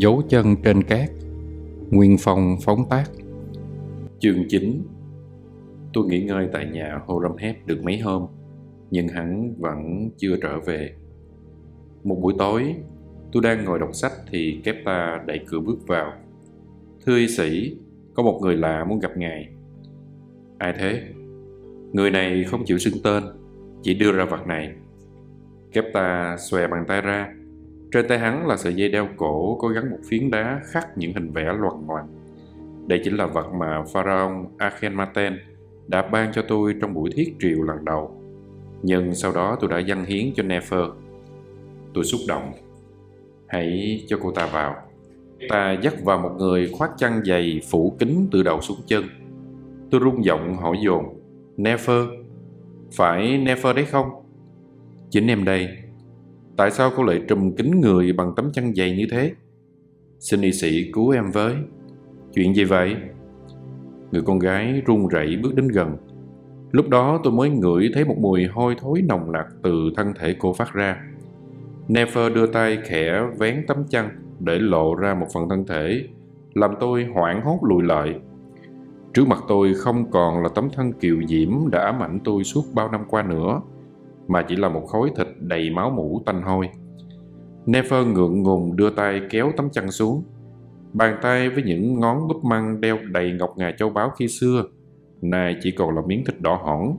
Dấu chân trên cát. Nguyên phong phóng tác. Chương 9 Tôi nghỉ ngơi tại nhà Horamhep được mấy hôm Nhưng hắn vẫn chưa trở về. Một buổi tối Tôi đang ngồi đọc sách thì Kepta đẩy cửa bước vào. Thưa y sĩ Có một người lạ muốn gặp ngài. Ai thế? Người này không chịu xưng tên Chỉ đưa ra vật này. Kepta xòe bàn tay ra trên tay hắn là sợi dây đeo cổ có gắn một phiến đá khắc những hình vẽ loằng ngoằng. Đây chính là vật mà Pharaoh Akhenaten đã ban cho tôi trong buổi thiết triều lần đầu. Nhưng sau đó tôi đã dâng hiến cho Nefer. Tôi xúc động. Hãy cho cô ta vào. Ta dắt vào một người khoác chăn dày phủ kính từ đầu xuống chân. Tôi rung giọng hỏi dồn. Nefer? Phải Nefer đấy không? Chính em đây, Tại sao cô lại trùm kín người bằng tấm chăn dày như thế? Xin y sĩ cứu em với. Chuyện gì vậy? Người con gái run rẩy bước đến gần. Lúc đó tôi mới ngửi thấy một mùi hôi thối nồng nặc từ thân thể cô phát ra. Nefer đưa tay khẽ vén tấm chăn để lộ ra một phần thân thể, làm tôi hoảng hốt lùi lại. Trước mặt tôi không còn là tấm thân kiều diễm đã ám ảnh tôi suốt bao năm qua nữa, mà chỉ là một khối thịt đầy máu mũ tanh hôi. Nefer ngượng ngùng đưa tay kéo tấm chăn xuống. Bàn tay với những ngón búp măng đeo đầy ngọc ngà châu báu khi xưa, nay chỉ còn là miếng thịt đỏ hỏn.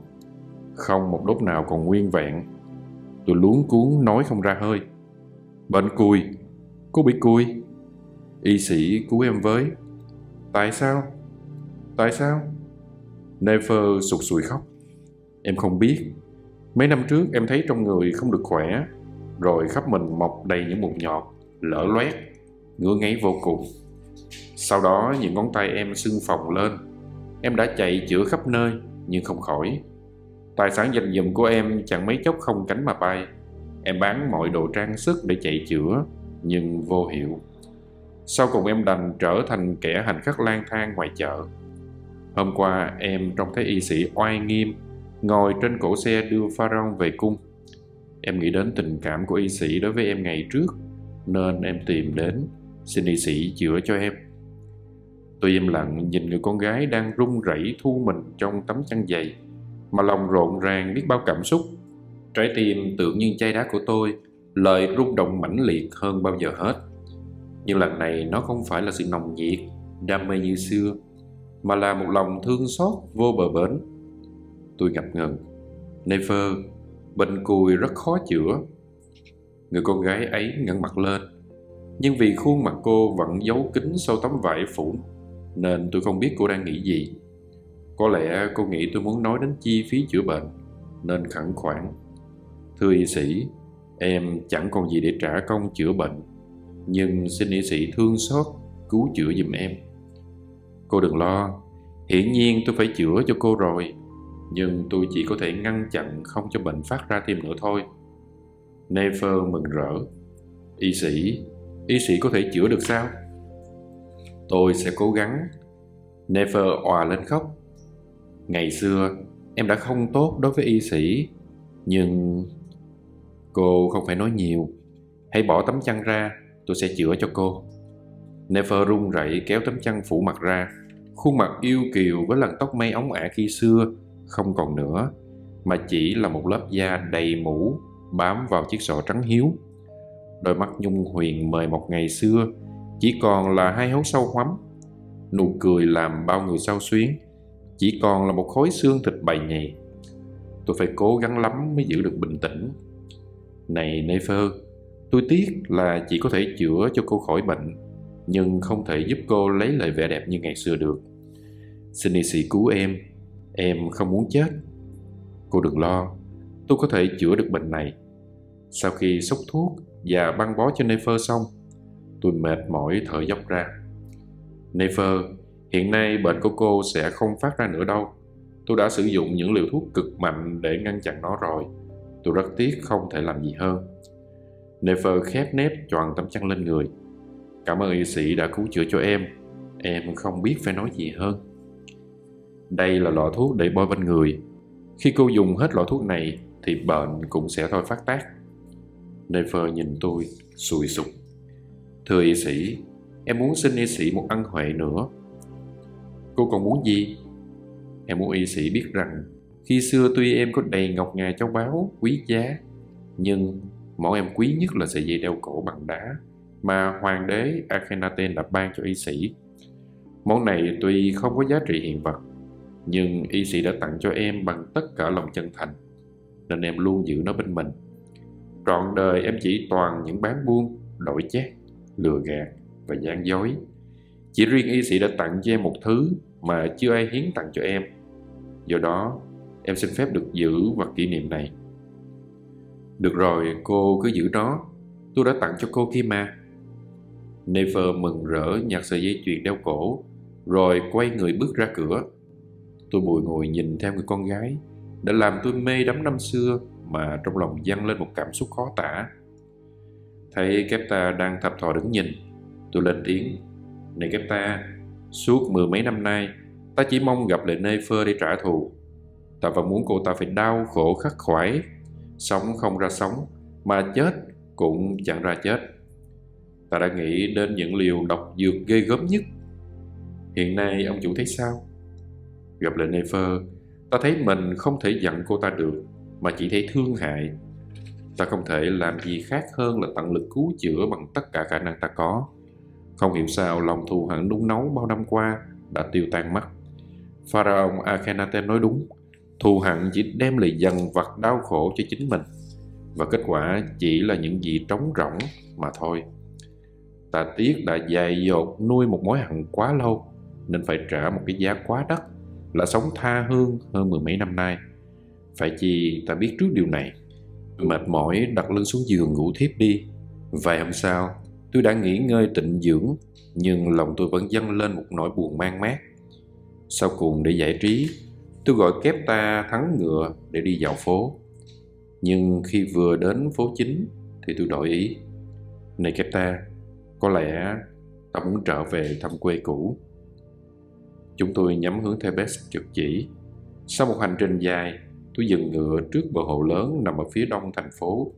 Không một đốt nào còn nguyên vẹn. Tôi luống cuốn nói không ra hơi. Bệnh cùi, cô bị cùi. Y sĩ cứu em với. Tại sao? Tại sao? Nefer sụt sùi khóc. Em không biết, Mấy năm trước em thấy trong người không được khỏe, rồi khắp mình mọc đầy những mụn nhọt, lở loét, ngứa ngáy vô cùng. Sau đó những ngón tay em sưng phồng lên. Em đã chạy chữa khắp nơi, nhưng không khỏi. Tài sản dành dụm của em chẳng mấy chốc không cánh mà bay. Em bán mọi đồ trang sức để chạy chữa, nhưng vô hiệu. Sau cùng em đành trở thành kẻ hành khách lang thang ngoài chợ. Hôm qua em trông thấy y sĩ oai nghiêm ngồi trên cổ xe đưa Pharaoh về cung. Em nghĩ đến tình cảm của y sĩ đối với em ngày trước, nên em tìm đến, xin y sĩ chữa cho em. Tôi im lặng nhìn người con gái đang run rẩy thu mình trong tấm chăn dày, mà lòng rộn ràng biết bao cảm xúc. Trái tim tưởng như chai đá của tôi, lời rung động mãnh liệt hơn bao giờ hết. Nhưng lần này nó không phải là sự nồng nhiệt, đam mê như xưa, mà là một lòng thương xót vô bờ bến Tôi ngập ngừng. never, bệnh cùi rất khó chữa. Người con gái ấy ngẩng mặt lên. Nhưng vì khuôn mặt cô vẫn giấu kín sau tấm vải phủ, nên tôi không biết cô đang nghĩ gì. Có lẽ cô nghĩ tôi muốn nói đến chi phí chữa bệnh, nên khẩn khoản. Thưa y sĩ, em chẳng còn gì để trả công chữa bệnh, nhưng xin y sĩ thương xót, cứu chữa giùm em. Cô đừng lo, hiển nhiên tôi phải chữa cho cô rồi nhưng tôi chỉ có thể ngăn chặn không cho bệnh phát ra thêm nữa thôi. Nefer mừng rỡ. Y sĩ, y sĩ có thể chữa được sao? Tôi sẽ cố gắng. Nefer òa lên khóc. Ngày xưa, em đã không tốt đối với y sĩ, nhưng... Cô không phải nói nhiều. Hãy bỏ tấm chăn ra, tôi sẽ chữa cho cô. Nefer run rẩy kéo tấm chăn phủ mặt ra. Khuôn mặt yêu kiều với làn tóc mây ống ả khi xưa không còn nữa, mà chỉ là một lớp da đầy mũ bám vào chiếc sọ trắng hiếu. Đôi mắt nhung huyền mời một ngày xưa, chỉ còn là hai hố sâu hoắm. Nụ cười làm bao người sao xuyến, chỉ còn là một khối xương thịt bầy nhầy. Tôi phải cố gắng lắm mới giữ được bình tĩnh. Này Nefer, tôi tiếc là chỉ có thể chữa cho cô khỏi bệnh, nhưng không thể giúp cô lấy lại vẻ đẹp như ngày xưa được. Xin y sĩ cứu em. Em không muốn chết. Cô đừng lo, tôi có thể chữa được bệnh này. Sau khi xúc thuốc và băng bó cho Nefer xong, tôi mệt mỏi thở dốc ra. Nefer, hiện nay bệnh của cô sẽ không phát ra nữa đâu. Tôi đã sử dụng những liều thuốc cực mạnh để ngăn chặn nó rồi. Tôi rất tiếc không thể làm gì hơn. Nefer khép nép choàng tấm chăn lên người. Cảm ơn y sĩ đã cứu chữa cho em. Em không biết phải nói gì hơn. Đây là lọ thuốc để bôi bên người. Khi cô dùng hết lọ thuốc này thì bệnh cũng sẽ thôi phát tác. Nefer nhìn tôi, sùi sụp. Thưa y sĩ, em muốn xin y sĩ một ân huệ nữa. Cô còn muốn gì? Em muốn y sĩ biết rằng khi xưa tuy em có đầy ngọc ngà châu báu quý giá, nhưng món em quý nhất là sợi dây đeo cổ bằng đá mà hoàng đế Akhenaten đã ban cho y sĩ. Món này tuy không có giá trị hiện vật, nhưng y sĩ đã tặng cho em bằng tất cả lòng chân thành, nên em luôn giữ nó bên mình. Trọn đời em chỉ toàn những bán buôn, đổi chét lừa gạt và gian dối. Chỉ riêng y sĩ đã tặng cho em một thứ mà chưa ai hiến tặng cho em. Do đó, em xin phép được giữ và kỷ niệm này. Được rồi, cô cứ giữ nó. Tôi đã tặng cho cô kia mà. Nefer mừng rỡ nhặt sợi dây chuyền đeo cổ, rồi quay người bước ra cửa. Tôi bồi ngồi nhìn theo người con gái, đã làm tôi mê đắm năm xưa mà trong lòng dâng lên một cảm xúc khó tả. Thấy Kepta đang thập thò đứng nhìn, tôi lên tiếng. Này Kepta, suốt mười mấy năm nay, ta chỉ mong gặp lại Nefer để trả thù. Ta vẫn muốn cô ta phải đau khổ khắc khoải, sống không ra sống, mà chết cũng chẳng ra chết ta đã nghĩ đến những liều độc dược ghê gớm nhất. Hiện nay ông chủ thấy sao? Gặp lại Nefer, ta thấy mình không thể giận cô ta được, mà chỉ thấy thương hại. Ta không thể làm gì khác hơn là tận lực cứu chữa bằng tất cả khả năng ta có. Không hiểu sao lòng thù hận nung nấu bao năm qua đã tiêu tan mất. Pharaoh Akhenaten nói đúng, thù hận chỉ đem lại dần vật đau khổ cho chính mình và kết quả chỉ là những gì trống rỗng mà thôi. Ta tiếc đã dày dột nuôi một mối hận quá lâu nên phải trả một cái giá quá đắt là sống tha hương hơn mười mấy năm nay. Phải chi ta biết trước điều này. Mệt mỏi đặt lưng xuống giường ngủ thiếp đi. Vài hôm sau, tôi đã nghỉ ngơi tịnh dưỡng nhưng lòng tôi vẫn dâng lên một nỗi buồn mang mát. Sau cùng để giải trí, tôi gọi kép ta thắng ngựa để đi dạo phố. Nhưng khi vừa đến phố chính thì tôi đổi ý. Này kép ta, có lẽ ta muốn trở về thăm quê cũ. Chúng tôi nhắm hướng Thebes trực chỉ. Sau một hành trình dài, tôi dừng ngựa trước bờ hồ lớn nằm ở phía đông thành phố.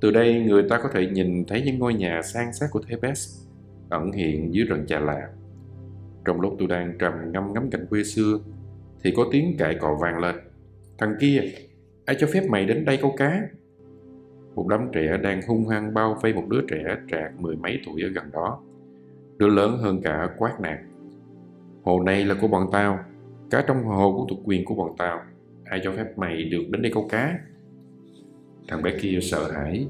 Từ đây người ta có thể nhìn thấy những ngôi nhà sang sát của Thebes ẩn hiện dưới rừng trà lạ. Trong lúc tôi đang trầm ngâm ngắm cảnh quê xưa, thì có tiếng cãi cọ vang lên. Thằng kia, ai cho phép mày đến đây câu cá? một đám trẻ đang hung hăng bao vây một đứa trẻ trạc mười mấy tuổi ở gần đó. Đứa lớn hơn cả quát nạt. Hồ này là của bọn tao, cá trong hồ cũng thuộc quyền của bọn tao. Ai cho phép mày được đến đây câu cá? Thằng bé kia sợ hãi,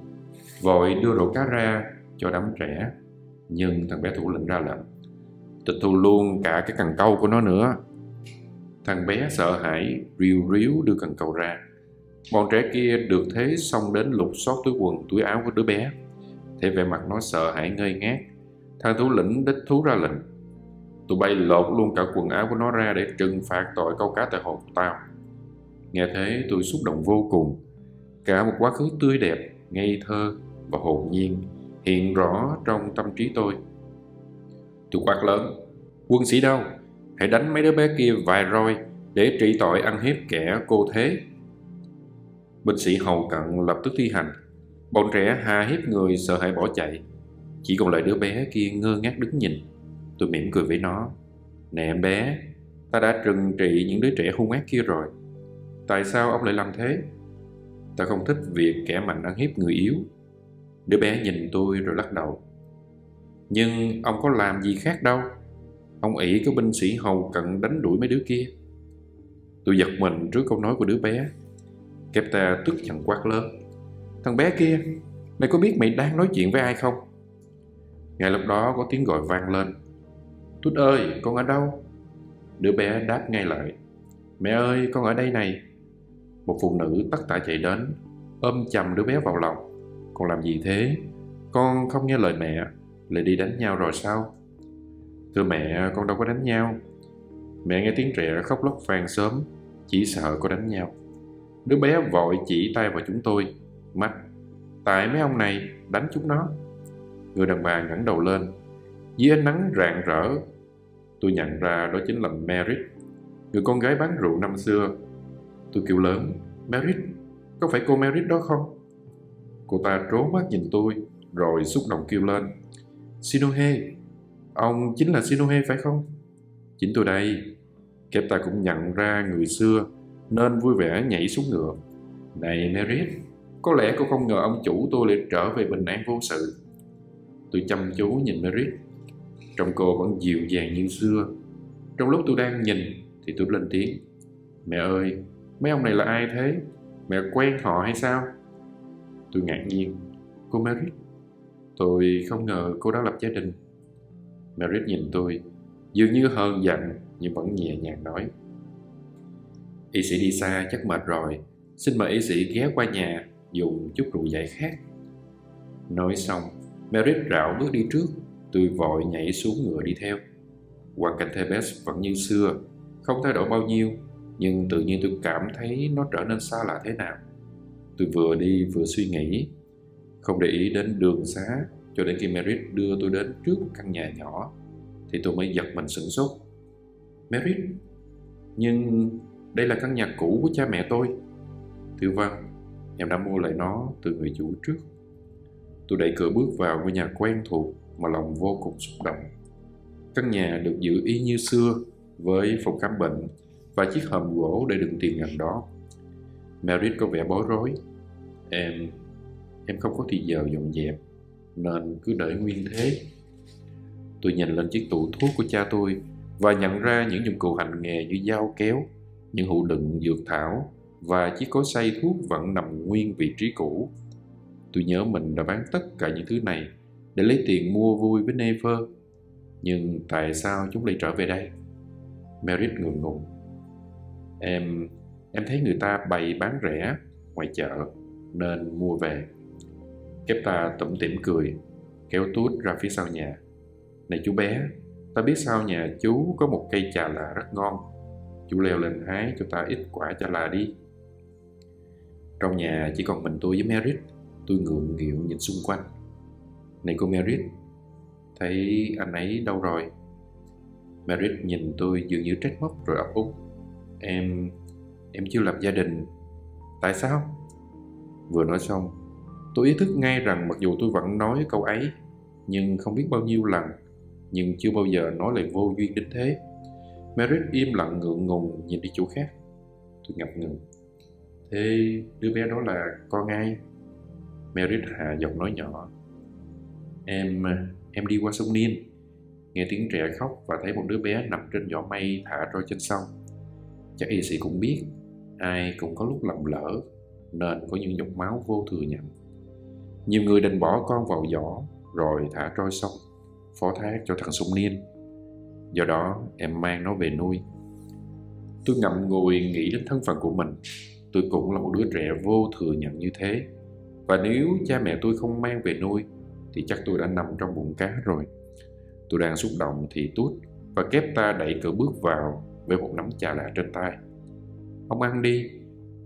vội đưa rổ cá ra cho đám trẻ. Nhưng thằng bé thủ lĩnh ra lệnh, tịch thu luôn cả cái cần câu của nó nữa. Thằng bé sợ hãi, riu riu đưa cần câu ra Bọn trẻ kia được thế xong đến lục xót túi quần, túi áo của đứa bé. Thế về mặt nó sợ hãi ngây ngát. Thằng thủ lĩnh đích thú ra lệnh. Tụi bay lột luôn cả quần áo của nó ra để trừng phạt tội câu cá tại hồ của tao. Nghe thế tôi xúc động vô cùng. Cả một quá khứ tươi đẹp, ngây thơ và hồn nhiên hiện rõ trong tâm trí tôi. Tôi quát lớn. Quân sĩ đâu? Hãy đánh mấy đứa bé kia vài roi để trị tội ăn hiếp kẻ cô thế Binh sĩ hầu cận lập tức thi hành. Bọn trẻ hà hiếp người sợ hãi bỏ chạy. Chỉ còn lại đứa bé kia ngơ ngác đứng nhìn. Tôi mỉm cười với nó. Nè em bé, ta đã trừng trị những đứa trẻ hung ác kia rồi. Tại sao ông lại làm thế? Ta không thích việc kẻ mạnh ăn hiếp người yếu. Đứa bé nhìn tôi rồi lắc đầu. Nhưng ông có làm gì khác đâu. Ông ỷ có binh sĩ hầu cận đánh đuổi mấy đứa kia. Tôi giật mình trước câu nói của đứa bé Kepta tức giận quát lớn Thằng bé kia Mày có biết mày đang nói chuyện với ai không Ngay lúc đó có tiếng gọi vang lên Tút ơi con ở đâu? Đứa bé đáp ngay lại. Mẹ ơi con ở đây này. Một phụ nữ tất tả chạy đến Ôm chầm đứa bé vào lòng. Con làm gì thế? Con không nghe lời mẹ Lại đi đánh nhau rồi sao? Thưa mẹ con đâu có đánh nhau. Mẹ nghe tiếng trẻ khóc lóc vang sớm Chỉ sợ có đánh nhau. Đứa bé vội chỉ tay vào chúng tôi, mắt. Tại mấy ông này đánh chúng nó. Người đàn bà ngẩng đầu lên. Dưới ánh nắng rạng rỡ, tôi nhận ra đó chính là Merit, người con gái bán rượu năm xưa. Tôi kêu lớn, Merit, có phải cô Merit đó không? Cô ta trố mắt nhìn tôi, rồi xúc động kêu lên. Sinohe, ông chính là Sinohe phải không? Chính tôi đây. Kepta cũng nhận ra người xưa nên vui vẻ nhảy xuống ngựa. Này Merit, có lẽ cô không ngờ ông chủ tôi lại trở về bình an vô sự. Tôi chăm chú nhìn Merit. Trong cô vẫn dịu dàng như xưa. Trong lúc tôi đang nhìn thì tôi lên tiếng. Mẹ ơi, mấy ông này là ai thế? Mẹ quen họ hay sao? Tôi ngạc nhiên. Cô Merit. Tôi không ngờ cô đã lập gia đình. Merit nhìn tôi, dường như hơn giận nhưng vẫn nhẹ nhàng nói. Y sĩ đi xa chắc mệt rồi, xin mời y sĩ ghé qua nhà dùng chút rượu giải khát. Nói xong, Merit rảo bước đi trước, tôi vội nhảy xuống ngựa đi theo. Hoàn cảnh Thebes vẫn như xưa, không thay đổi bao nhiêu, nhưng tự nhiên tôi cảm thấy nó trở nên xa lạ thế nào. Tôi vừa đi vừa suy nghĩ, không để ý đến đường xá cho đến khi Merit đưa tôi đến trước căn nhà nhỏ, thì tôi mới giật mình sửng sốt. Merit, nhưng đây là căn nhà cũ của cha mẹ tôi. Thưa Văn, em đã mua lại nó từ người chủ trước. Tôi đẩy cửa bước vào ngôi nhà quen thuộc mà lòng vô cùng xúc động. Căn nhà được giữ y như xưa với phòng khám bệnh và chiếc hòm gỗ để đựng tiền gần đó. Merit có vẻ bối rối. Em, em không có thì giờ dọn dẹp, nên cứ để nguyên thế. Tôi nhìn lên chiếc tủ thuốc của cha tôi và nhận ra những dụng cụ hành nghề như dao kéo, những hũ đựng dược thảo và chiếc cối xay thuốc vẫn nằm nguyên vị trí cũ. Tôi nhớ mình đã bán tất cả những thứ này để lấy tiền mua vui với Never. Nhưng tại sao chúng lại trở về đây? Merit ngượng ngùng. Em, em thấy người ta bày bán rẻ ngoài chợ nên mua về. Kepta tủm tỉm cười, kéo tút ra phía sau nhà. Này chú bé, ta biết sau nhà chú có một cây trà là rất ngon. Chú leo lên hái cho ta ít quả trà là đi. Trong nhà chỉ còn mình tôi với Merit. Tôi ngượng nghịu nhìn xung quanh. Này cô Merit, thấy anh ấy đâu rồi? Merit nhìn tôi dường như trách móc rồi ấp úng. Em, em chưa lập gia đình. Tại sao? Vừa nói xong, tôi ý thức ngay rằng mặc dù tôi vẫn nói câu ấy, nhưng không biết bao nhiêu lần, nhưng chưa bao giờ nói lời vô duyên đến thế. Merit im lặng ngượng ngùng nhìn đi chỗ khác. Tôi ngập ngừng. Thế đứa bé đó là con ai? Merit hạ giọng nói nhỏ. Em, em đi qua sông Niên. Nghe tiếng trẻ khóc và thấy một đứa bé nằm trên giỏ mây thả trôi trên sông. Chắc y sĩ cũng biết, ai cũng có lúc lầm lỡ, nên có những giọt máu vô thừa nhận. Nhiều người định bỏ con vào giỏ rồi thả trôi sông, phó thác cho thằng sông Niên. Do đó em mang nó về nuôi. Tôi ngậm ngùi nghĩ đến thân phận của mình tôi cũng là một đứa trẻ vô thừa nhận như thế và nếu cha mẹ tôi không mang về nuôi thì chắc tôi đã nằm trong bụng cá rồi. Tôi đang xúc động thì tuốt và kép ta đẩy cửa bước vào với một nắm trà là trên tay. Ông ăn đi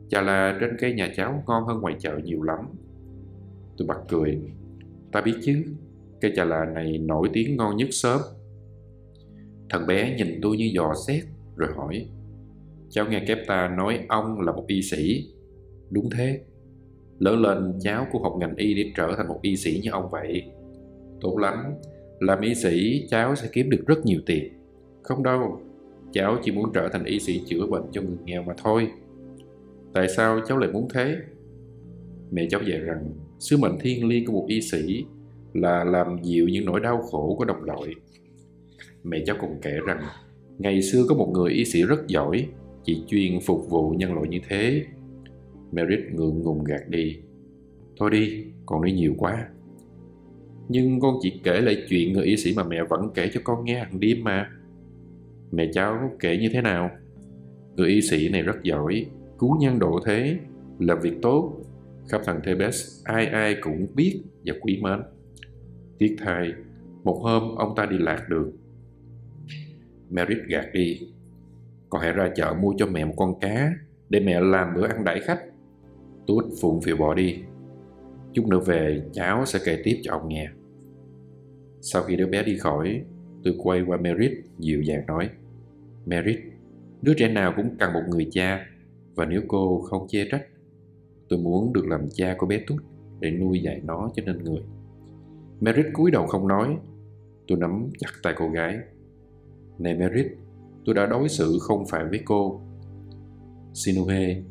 trà là trên cây nhà cháu ngon hơn ngoài chợ nhiều lắm. Tôi bật cười. Ta biết chứ, cây trà là này nổi tiếng ngon nhất sớm. Thằng bé nhìn tôi như dò xét rồi hỏi, Cháu nghe kép ta nói ông là một y sĩ. Đúng thế. Lớn lên, cháu cũng học ngành y để trở thành một y sĩ như ông vậy. Tốt lắm. Làm y sĩ, cháu sẽ kiếm được rất nhiều tiền. Không đâu. Cháu chỉ muốn trở thành y sĩ chữa bệnh cho người nghèo mà thôi. Tại sao cháu lại muốn thế? Mẹ cháu dạy rằng, sứ mệnh thiên liêng của một y sĩ là làm dịu những nỗi đau khổ của đồng loại. Mẹ cháu cũng kể rằng, ngày xưa có một người y sĩ rất giỏi, chỉ chuyên phục vụ nhân loại như thế Merit ngượng ngùng gạt đi. Thôi đi, con nói nhiều quá. Nhưng con chỉ kể lại chuyện người y sĩ mà mẹ vẫn kể cho con nghe hàng đêm mà. Mẹ cháu kể như thế nào? Người y sĩ này rất giỏi, cứu nhân độ thế, làm việc tốt. Khắp thằng Thebes ai ai cũng biết và quý mến. Tiếc thay, một hôm ông ta đi lạc đường. Merit gạt đi. Con hãy ra chợ mua cho mẹ một con cá để mẹ làm bữa ăn đãi khách. Tút phụng phiệu bỏ đi. Chút nữa về cháu sẽ kể tiếp cho ông nghe. Sau khi đứa bé đi khỏi, tôi quay qua Merit dịu dàng nói Merit, đứa trẻ nào cũng cần một người cha và nếu cô không chê trách, tôi muốn được làm cha của bé Tút để nuôi dạy nó cho nên người. Merit cúi đầu không nói, Tôi nắm chặt tay cô gái. Này Merit, tôi đã đối xử không phải với cô. Sinuhe,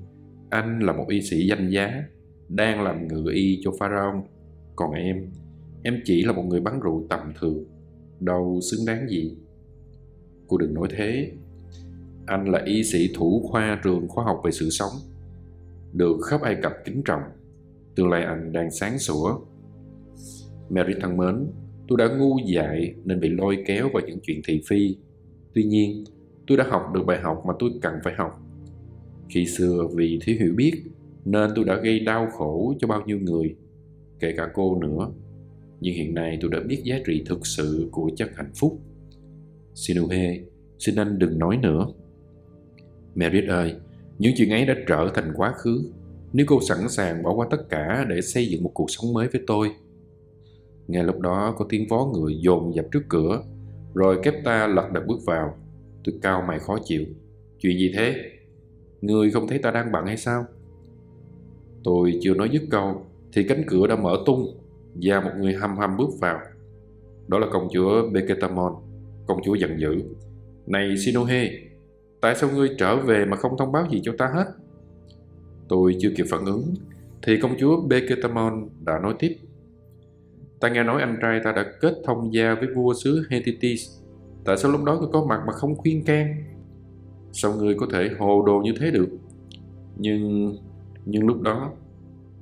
anh là một y sĩ danh giá, đang làm ngự y cho Pharaoh. Còn em, em chỉ là một người bán rượu tầm thường, đâu xứng đáng gì. Cô đừng nói thế. Anh là y sĩ thủ khoa trường khoa học về sự sống, được khắp Ai Cập kính trọng. Tương lai anh đang sáng sủa. Mary thân mến, tôi đã ngu dại nên bị lôi kéo vào những chuyện thị phi. Tuy nhiên, tôi đã học được bài học mà tôi cần phải học. Khi xưa vì thiếu hiểu biết nên tôi đã gây đau khổ cho bao nhiêu người, kể cả cô nữa. Nhưng hiện nay tôi đã biết giá trị thực sự của chất hạnh phúc. Sinuhe, xin anh đừng nói nữa. Merit ơi, những chuyện ấy đã trở thành quá khứ. Nếu cô sẵn sàng bỏ qua tất cả để xây dựng một cuộc sống mới với tôi. Ngay lúc đó có tiếng vó ngựa dồn dập trước cửa, rồi kép ta lật đật bước vào. Tôi cao mày khó chịu. Chuyện gì thế? Người không thấy ta đang bận hay sao? Tôi chưa nói dứt câu, thì cánh cửa đã mở tung và một người hầm hầm bước vào. Đó là công chúa Beketamon, công chúa giận dữ. Này Sinohe, tại sao ngươi trở về mà không thông báo gì cho ta hết? Tôi chưa kịp phản ứng, thì công chúa Beketamon đã nói tiếp. Ta nghe nói anh trai ta đã kết thông gia với vua xứ Hetitis. Tại sao lúc đó ngươi có mặt mà không khuyên can? Sao ngươi có thể hồ đồ như thế được? Nhưng... nhưng lúc đó,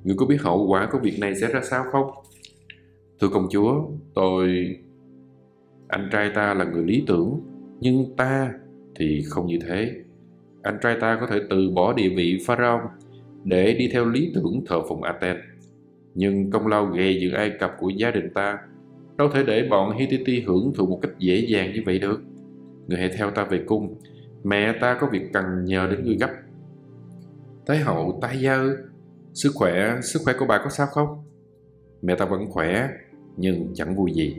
ngươi có biết hậu quả của việc này sẽ ra sao không? Thưa công chúa, tôi... Anh trai ta là người lý tưởng, nhưng ta thì không như thế. Anh trai ta có thể từ bỏ địa vị pharaoh để đi theo lý tưởng thờ phụng Aten. Nhưng công lao ghê dựng Ai Cập của gia đình ta đâu thể để bọn Hittite hưởng thụ một cách dễ dàng như vậy được. Người hãy theo ta về cung, mẹ ta có việc cần nhờ đến ngươi gấp. Thái hậu tai gia ư? Sức khỏe, sức khỏe của bà có sao không? Mẹ ta vẫn khỏe, nhưng chẳng vui gì.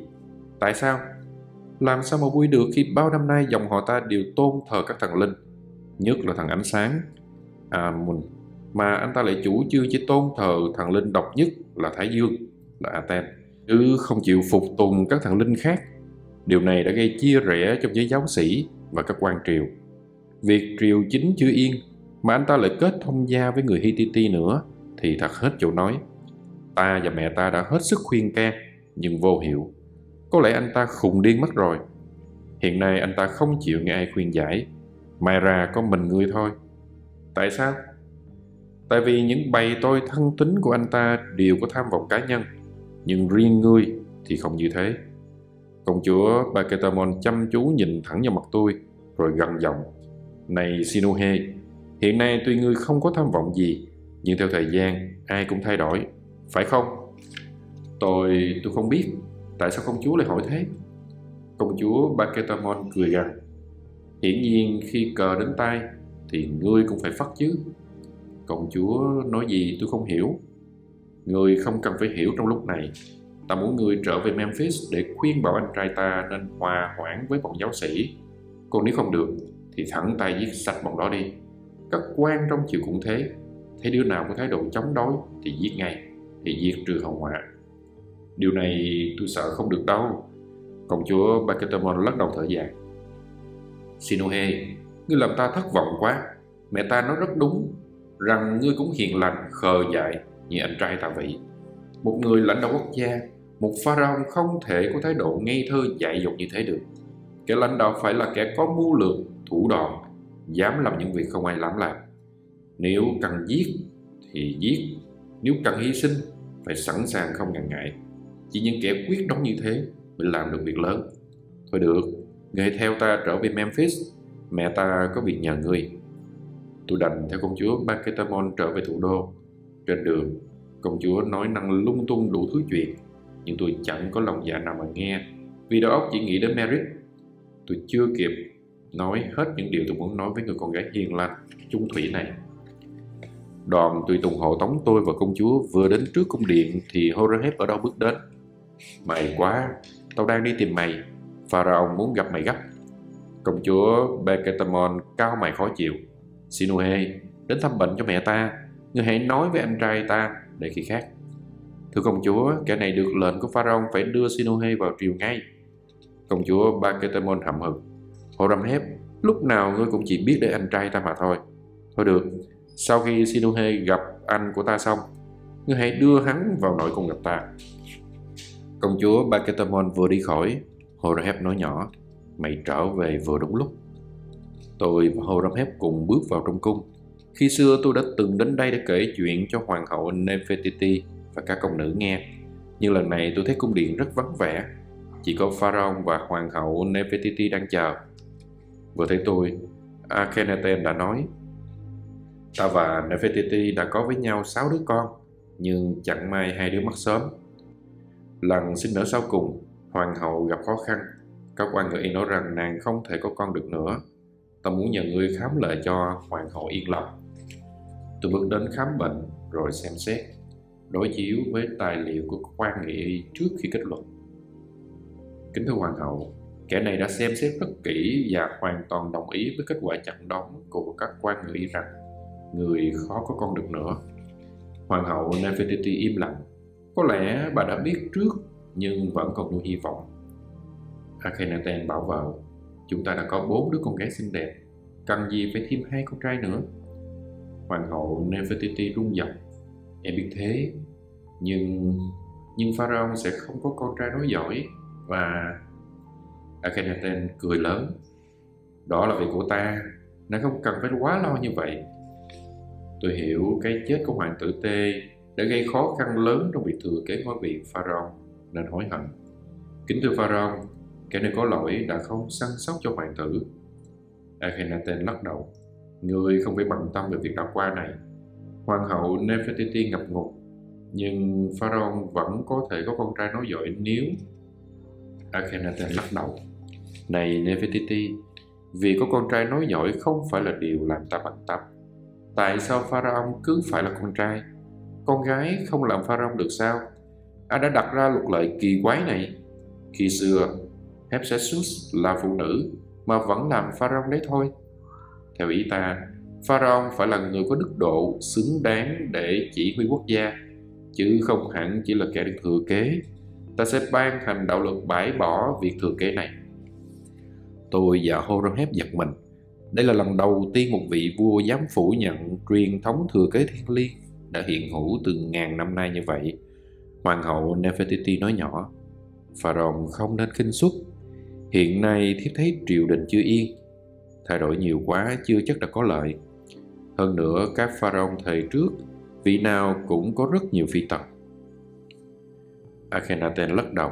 Tại sao? Làm sao mà vui được khi bao năm nay dòng họ ta đều tôn thờ các thần linh, nhất là thằng ánh sáng, Amun, mà anh ta lại chủ trương chỉ tôn thờ thần linh độc nhất là Thái Dương, là Aten, chứ không chịu phục tùng các thần linh khác. Điều này đã gây chia rẽ trong giới giáo sĩ và các quan triều. Việc triều chính chưa yên mà anh ta lại kết thông gia với người Hittite nữa thì thật hết chỗ nói. Ta và mẹ ta đã hết sức khuyên can, nhưng vô hiệu. Có lẽ anh ta khùng điên mất rồi. Hiện nay anh ta không chịu nghe ai khuyên giải. Mai ra có mình ngươi thôi. Tại sao? Tại vì những bày tôi thân tính của anh ta đều có tham vọng cá nhân. Nhưng riêng ngươi thì không như thế. Công chúa Baketamon chăm chú nhìn thẳng vào mặt tôi, rồi gằn giọng. Này Sinuhe, hiện nay tuy ngươi không có tham vọng gì, nhưng theo thời gian ai cũng thay đổi, phải không? Tôi, tôi không biết, tại sao công chúa lại hỏi thế? Công chúa Baketamon cười rằng Hiển nhiên khi cờ đến tay thì ngươi cũng phải phát chứ. Công chúa nói gì tôi không hiểu. Ngươi không cần phải hiểu trong lúc này. Ta muốn ngươi trở về Memphis để khuyên bảo anh trai ta nên hòa hoãn với bọn giáo sĩ. Còn nếu không được thì thẳng tay giết sạch bọn đó đi. Các quan trong triều cũng thế. Thấy đứa nào có thái độ chống đối thì giết ngay, thì diệt trừ hậu họa. Điều này tôi sợ không được đâu. Công chúa Baketamon lắc đầu thở dài. Sinohe, ngươi làm ta thất vọng quá. Mẹ ta nói rất đúng, rằng ngươi cũng hiền lành, khờ dại như anh trai ta vậy. Một người lãnh đạo quốc gia, một pharaoh không thể có thái độ ngây thơ dại dột như thế được. Kẻ lãnh đạo phải là kẻ có mưu lược, thủ đoạn, dám làm những việc không ai dám làm. Nếu cần giết thì giết, nếu cần hy sinh phải sẵn sàng không ngần ngại. Chỉ những kẻ quyết đoán như thế mới làm được việc lớn. Thôi được, người theo ta trở về Memphis, mẹ ta có việc nhờ người. Tôi đành theo công chúa Baketamon trở về thủ đô. Trên đường, công chúa nói năng lung tung đủ thứ chuyện, nhưng tôi chẳng có lòng dạ nào mà nghe, vì đầu óc chỉ nghĩ đến Merit. Tôi chưa kịp nói hết những điều tôi muốn nói với người con gái hiền lành, trung thủy này. Đoàn tùy tùng hộ tống tôi và công chúa vừa đến trước cung điện thì Horahep ở đâu bước đến. Mày quá, tao đang đi tìm mày. Pharaoh muốn gặp mày gấp. Công chúa Beketamon cao mày khó chịu. Sinuhe, đến thăm bệnh cho mẹ ta. Ngươi hãy nói với anh trai ta để khi khác. Thưa công chúa, kẻ này được lệnh của Pharaoh phải đưa Sinuhe vào triều ngay. Công chúa Baketemon hậm hực. Horamhep, lúc nào ngươi cũng chỉ biết để anh trai ta mà thôi. Thôi được, sau khi Sinuhe gặp anh của ta xong, ngươi hãy đưa hắn vào nội cung gặp ta. Công chúa Baketemon vừa đi khỏi, Horamhep nói nhỏ, mày trở về vừa đúng lúc. Tôi và Horamhep cùng bước vào trong cung. Khi xưa tôi đã từng đến đây để kể chuyện cho hoàng hậu Nefertiti và các công nữ nghe. Nhưng lần này tôi thấy cung điện rất vắng vẻ. Chỉ có Pharaoh và hoàng hậu Nefertiti đang chờ. Vừa thấy tôi, Akhenaten đã nói Ta và Nefertiti đã có với nhau sáu đứa con, nhưng chẳng may hai đứa mất sớm. Lần sinh nở sau cùng, hoàng hậu gặp khó khăn. Các quan ngự nói rằng nàng không thể có con được nữa. Ta muốn nhờ ngươi khám lại cho hoàng hậu yên lòng. Tôi bước đến khám bệnh rồi xem xét, đối chiếu với tài liệu của quan nghị trước khi kết luận. Kính thưa hoàng hậu, kẻ này đã xem xét rất kỹ và hoàn toàn đồng ý với kết quả chặn đóng của các quan nghị rằng người khó có con được nữa. Hoàng hậu Nefertiti im lặng. Có lẽ bà đã biết trước nhưng vẫn còn nuôi hy vọng. Akhenaten bảo vợ, chúng ta đã có bốn đứa con gái xinh đẹp, cần gì phải thêm hai con trai nữa. Hoàng hậu Nefertiti rung giọng, em biết thế, nhưng nhưng Pharaoh sẽ không có con trai nói giỏi và Akhenaten cười lớn. Đó là việc của ta, nó không cần phải quá lo như vậy. Tôi hiểu cái chết của hoàng tử Tê đã gây khó khăn lớn trong việc thừa kế ngôi vị Pharaoh nên hối hận. Kính thưa Pharaoh, kẻ này có lỗi đã không săn sóc cho hoàng tử. Akhenaten lắc đầu. Người không phải bận tâm về việc đã qua này. Hoàng hậu Nefertiti ngập ngục, nhưng Pharaoh vẫn có thể có con trai nói giỏi nếu Akhenaten lắc đầu. Này Nefertiti, vì có con trai nói giỏi không phải là điều làm ta bận tâm. Tại sao Pharaoh cứ phải là con trai? Con gái không làm Pharaoh được sao? Ai đã đặt ra luật lệ kỳ quái này? Khi xưa, Hephaestus là phụ nữ mà vẫn làm Pharaoh đấy thôi. Theo ý ta, Pharaoh phải là người có đức độ xứng đáng để chỉ huy quốc gia, chứ không hẳn chỉ là kẻ được thừa kế. Ta sẽ ban hành đạo luật bãi bỏ việc thừa kế này. Tôi và Horemheb giật mình. Đây là lần đầu tiên một vị vua dám phủ nhận truyền thống thừa kế thiên liêng đã hiện hữu từ ngàn năm nay như vậy. Hoàng hậu Nefertiti nói nhỏ, Pharaoh không nên khinh suất. Hiện nay thiếp thấy triều đình chưa yên, thay đổi nhiều quá chưa chắc đã có lợi. Hơn nữa, các pharaoh thời trước, vị nào cũng có rất nhiều phi tần. Akhenaten lắc đầu.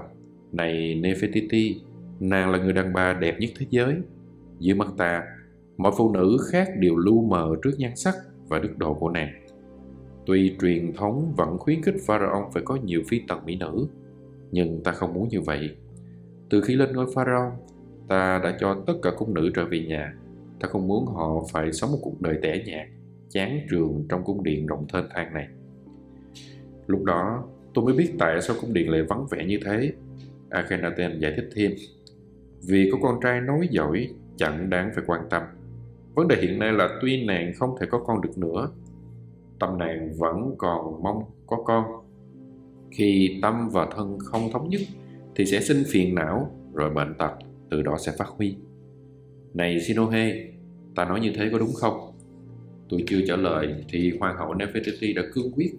Này Nefertiti, nàng là người đàn bà đẹp nhất thế giới. Dưới mắt ta, mọi phụ nữ khác đều lu mờ trước nhan sắc và đức độ của nàng. Tuy truyền thống vẫn khuyến khích pharaoh phải có nhiều phi tần mỹ nữ, nhưng ta không muốn như vậy. Từ khi lên ngôi pharaoh, ta đã cho tất cả cung nữ trở về nhà ta không muốn họ phải sống một cuộc đời tẻ nhạt chán trường trong cung điện rộng thênh thang này lúc đó tôi mới biết tại sao cung điện lại vắng vẻ như thế. Akhenaten giải thích thêm. Vì có con trai nói giỏi chẳng đáng phải quan tâm. Vấn đề hiện nay là tuy nàng không thể có con được nữa tâm nàng vẫn còn mong có con. Khi tâm và thân không thống nhất thì sẽ sinh phiền não rồi bệnh tật từ đó sẽ phát huy. Này Sinohe, ta nói như thế có đúng không? Tôi chưa trả lời thì hoàng hậu Nefertiti đã cương quyết.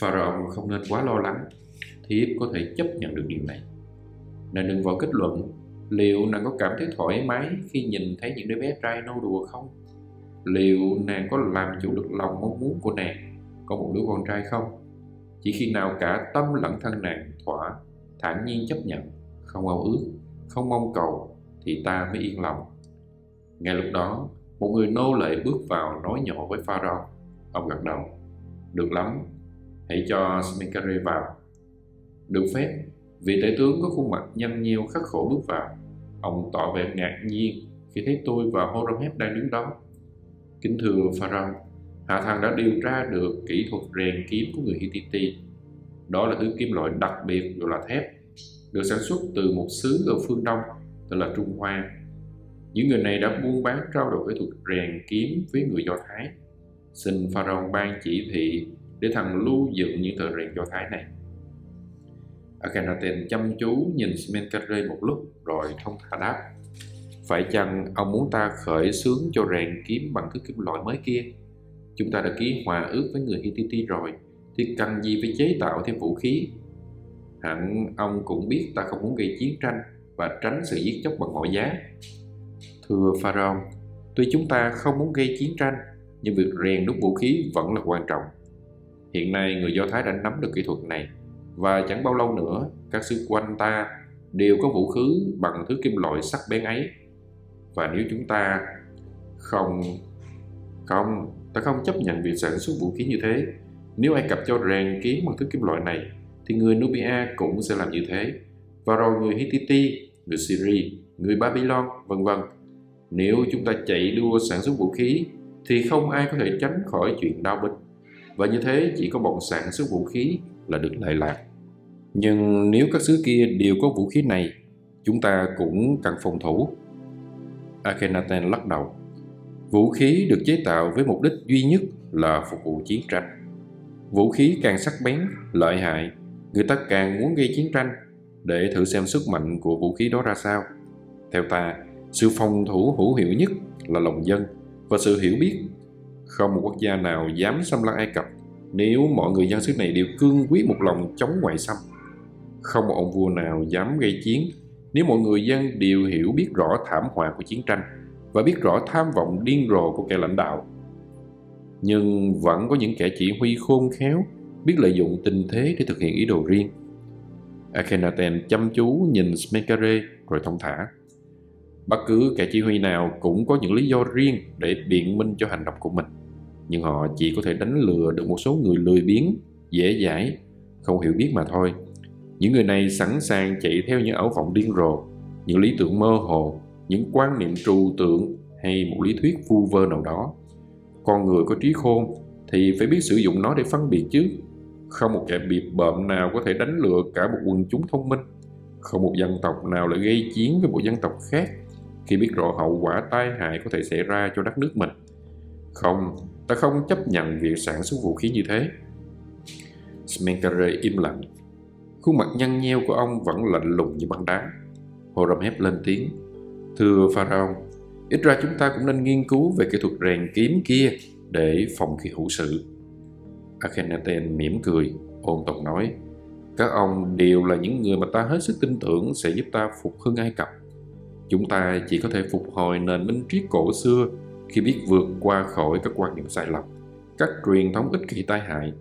Pharaoh không nên quá lo lắng, thiếp có thể chấp nhận được điều này. Nàng đừng vội kết luận liệu nàng có cảm thấy thoải mái khi nhìn thấy những đứa bé trai nô đùa không? Liệu nàng có làm chủ được lòng mong muốn của nàng có một đứa con trai không? Chỉ khi nào cả tâm lẫn thân nàng thỏa, thản nhiên chấp nhận, không ao ước, không mong cầu thì ta mới yên lòng. Ngay lúc đó, một người nô lệ bước vào nói nhỏ với Pharaoh. Ông gật đầu. Được lắm, hãy cho Smenkare vào. Được phép, vị tể tướng có khuôn mặt nhăn nheo khắc khổ bước vào. Ông tỏ vẻ ngạc nhiên khi thấy tôi và Horemheb đang đứng đó. Kính thưa Pharaoh, Hạ Thần đã điều tra được kỹ thuật rèn kiếm của người Hittite. Đó là thứ kim loại đặc biệt gọi là thép, được sản xuất từ một xứ ở phương Đông tức là Trung Hoa. Những người này đã buôn bán trao đổi kỹ thuật rèn kiếm với người Do Thái. Xin Pharaoh ban chỉ thị để thằng lưu giữ những tờ rèn Do Thái này. Akhenaten chăm chú nhìn Smenkare một lúc rồi thông thả đáp. Phải chăng ông muốn ta khởi xướng cho rèn kiếm bằng thứ kim loại mới kia? Chúng ta đã ký hòa ước với người Hittite rồi, thì cần gì phải chế tạo thêm vũ khí? Hẳn ông cũng biết ta không muốn gây chiến tranh và tránh sự giết chóc bằng mọi giá. Thưa Pharaoh, tuy chúng ta không muốn gây chiến tranh, nhưng việc rèn đúc vũ khí vẫn là quan trọng. Hiện nay người Do Thái đã nắm được kỹ thuật này và chẳng bao lâu nữa các sứ quanh ta đều có vũ khí bằng thứ kim loại sắc bén ấy. Và nếu chúng ta không không ta không chấp nhận việc sản xuất vũ khí như thế nếu Ai Cập cho rèn kiếm bằng thứ kim loại này thì người Nubia cũng sẽ làm như thế và rồi người Hittite, người Syria, người Babylon, vân vân. Nếu chúng ta chạy đua sản xuất vũ khí thì không ai có thể tránh khỏi chuyện đau binh. Và như thế chỉ có bọn sản xuất vũ khí là được lợi lạc. Nhưng nếu các xứ kia đều có vũ khí này, chúng ta cũng cần phòng thủ. Akhenaten lắc đầu. Vũ khí được chế tạo với mục đích duy nhất là phục vụ chiến tranh. Vũ khí càng sắc bén, lợi hại, người ta càng muốn gây chiến tranh để thử xem sức mạnh của vũ khí đó ra sao. Theo ta, sự phòng thủ hữu hiệu nhất là lòng dân và sự hiểu biết. Không một quốc gia nào dám xâm lăng Ai Cập nếu mọi người dân xứ này đều cương quyết một lòng chống ngoại xâm. Không một ông vua nào dám gây chiến nếu mọi người dân đều hiểu biết rõ thảm họa của chiến tranh và biết rõ tham vọng điên rồ của kẻ lãnh đạo. Nhưng vẫn có những kẻ chỉ huy khôn khéo biết lợi dụng tình thế để thực hiện ý đồ riêng. Akhenaten chăm chú nhìn Smekare rồi thông thả. Bất cứ kẻ chỉ huy nào cũng có những lý do riêng để biện minh cho hành động của mình. Nhưng họ chỉ có thể đánh lừa được một số người lười biếng, dễ dãi, không hiểu biết mà thôi. Những người này sẵn sàng chạy theo những ảo vọng điên rồ, những lý tưởng mơ hồ, những quan niệm trừu tượng hay một lý thuyết vu vơ nào đó. Con người có trí khôn thì phải biết sử dụng nó để phân biệt chứ. Không một kẻ biệt bợm nào có thể đánh lừa cả một quần chúng thông minh. Không một dân tộc nào lại gây chiến với một dân tộc khác khi biết rõ hậu quả tai hại có thể xảy ra cho đất nước mình. Không, ta không chấp nhận việc sản xuất vũ khí như thế. Smenkare im lặng. Khuôn mặt nhăn nheo của ông vẫn lạnh lùng như băng đá. Horemheb lên tiếng. Thưa Pharaoh, ít ra chúng ta cũng nên nghiên cứu về kỹ thuật rèn kiếm kia để phòng khi hữu sự. Akhenaten mỉm cười, ôn tồn nói, các ông đều là những người mà ta hết sức tin tưởng sẽ giúp ta phục hưng Ai Cập. Chúng ta chỉ có thể phục hồi nền minh triết cổ xưa khi biết vượt qua khỏi các quan điểm sai lầm, các truyền thống ích kỷ tai hại,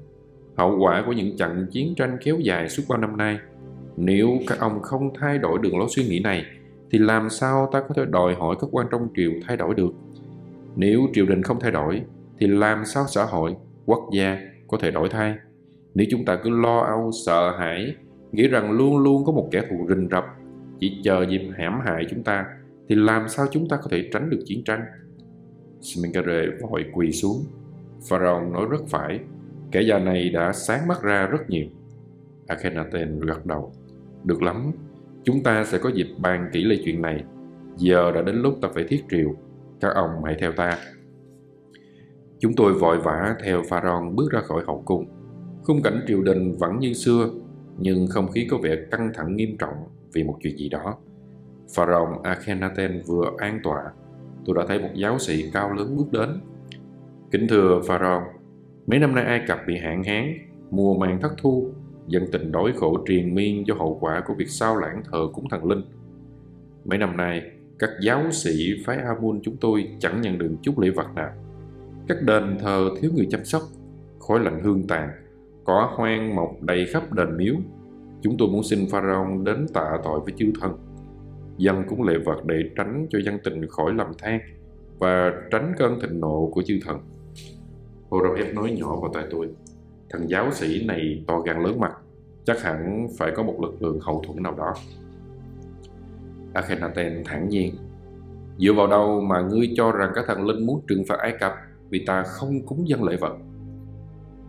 hậu quả của những trận chiến tranh kéo dài suốt bao năm nay. Nếu các ông không thay đổi đường lối suy nghĩ này, thì làm sao ta có thể đòi hỏi các quan trong triều thay đổi được? Nếu triều đình không thay đổi, thì làm sao xã hội, quốc gia có thể đổi thay? Nếu chúng ta cứ lo âu, sợ hãi, nghĩ rằng luôn luôn có một kẻ thù rình rập, chỉ chờ dịp hãm hại chúng ta, thì làm sao chúng ta có thể tránh được chiến tranh? Smenkare vội quỳ xuống. Pharaoh nói rất phải, kẻ già này đã sáng mắt ra rất nhiều. Akhenaten gật đầu. Được lắm, chúng ta sẽ có dịp bàn kỹ lại chuyện này. Giờ đã đến lúc ta phải thiết triều. Các ông hãy theo ta. Chúng tôi vội vã theo Pharaoh bước ra khỏi hậu cung. Khung cảnh triều đình vẫn như xưa, nhưng không khí có vẻ căng thẳng nghiêm trọng vì một chuyện gì đó. Pharaoh Akhenaten vừa an tọa, tôi đã thấy một giáo sĩ cao lớn bước đến. Kính thưa Pharaoh, mấy năm nay Ai Cập bị hạn hán, mùa màng thất thu, dân tình đói khổ triền miên do hậu quả của việc sao lãng thờ cúng thần linh. Mấy năm nay, các giáo sĩ phái Amun chúng tôi chẳng nhận được chút lễ vật nào. Các đền thờ thiếu người chăm sóc, khói lạnh hương tàn, cỏ hoang mọc đầy khắp đền miếu. Chúng tôi muốn xin Pharaoh đến tạ tội với chư thần. Dân cúng lễ vật để tránh cho dân tình khỏi lầm than và tránh cơn thịnh nộ của chư thần. Horemheb nói nhỏ vào tai tôi. Thằng giáo sĩ này to gan lớn mặt, chắc hẳn phải có một lực lượng hậu thuẫn nào đó. Akhenaten thản nhiên. Dựa vào đâu mà ngươi cho rằng các thần linh muốn trừng phạt Ai Cập vì ta không cúng dân lễ vật?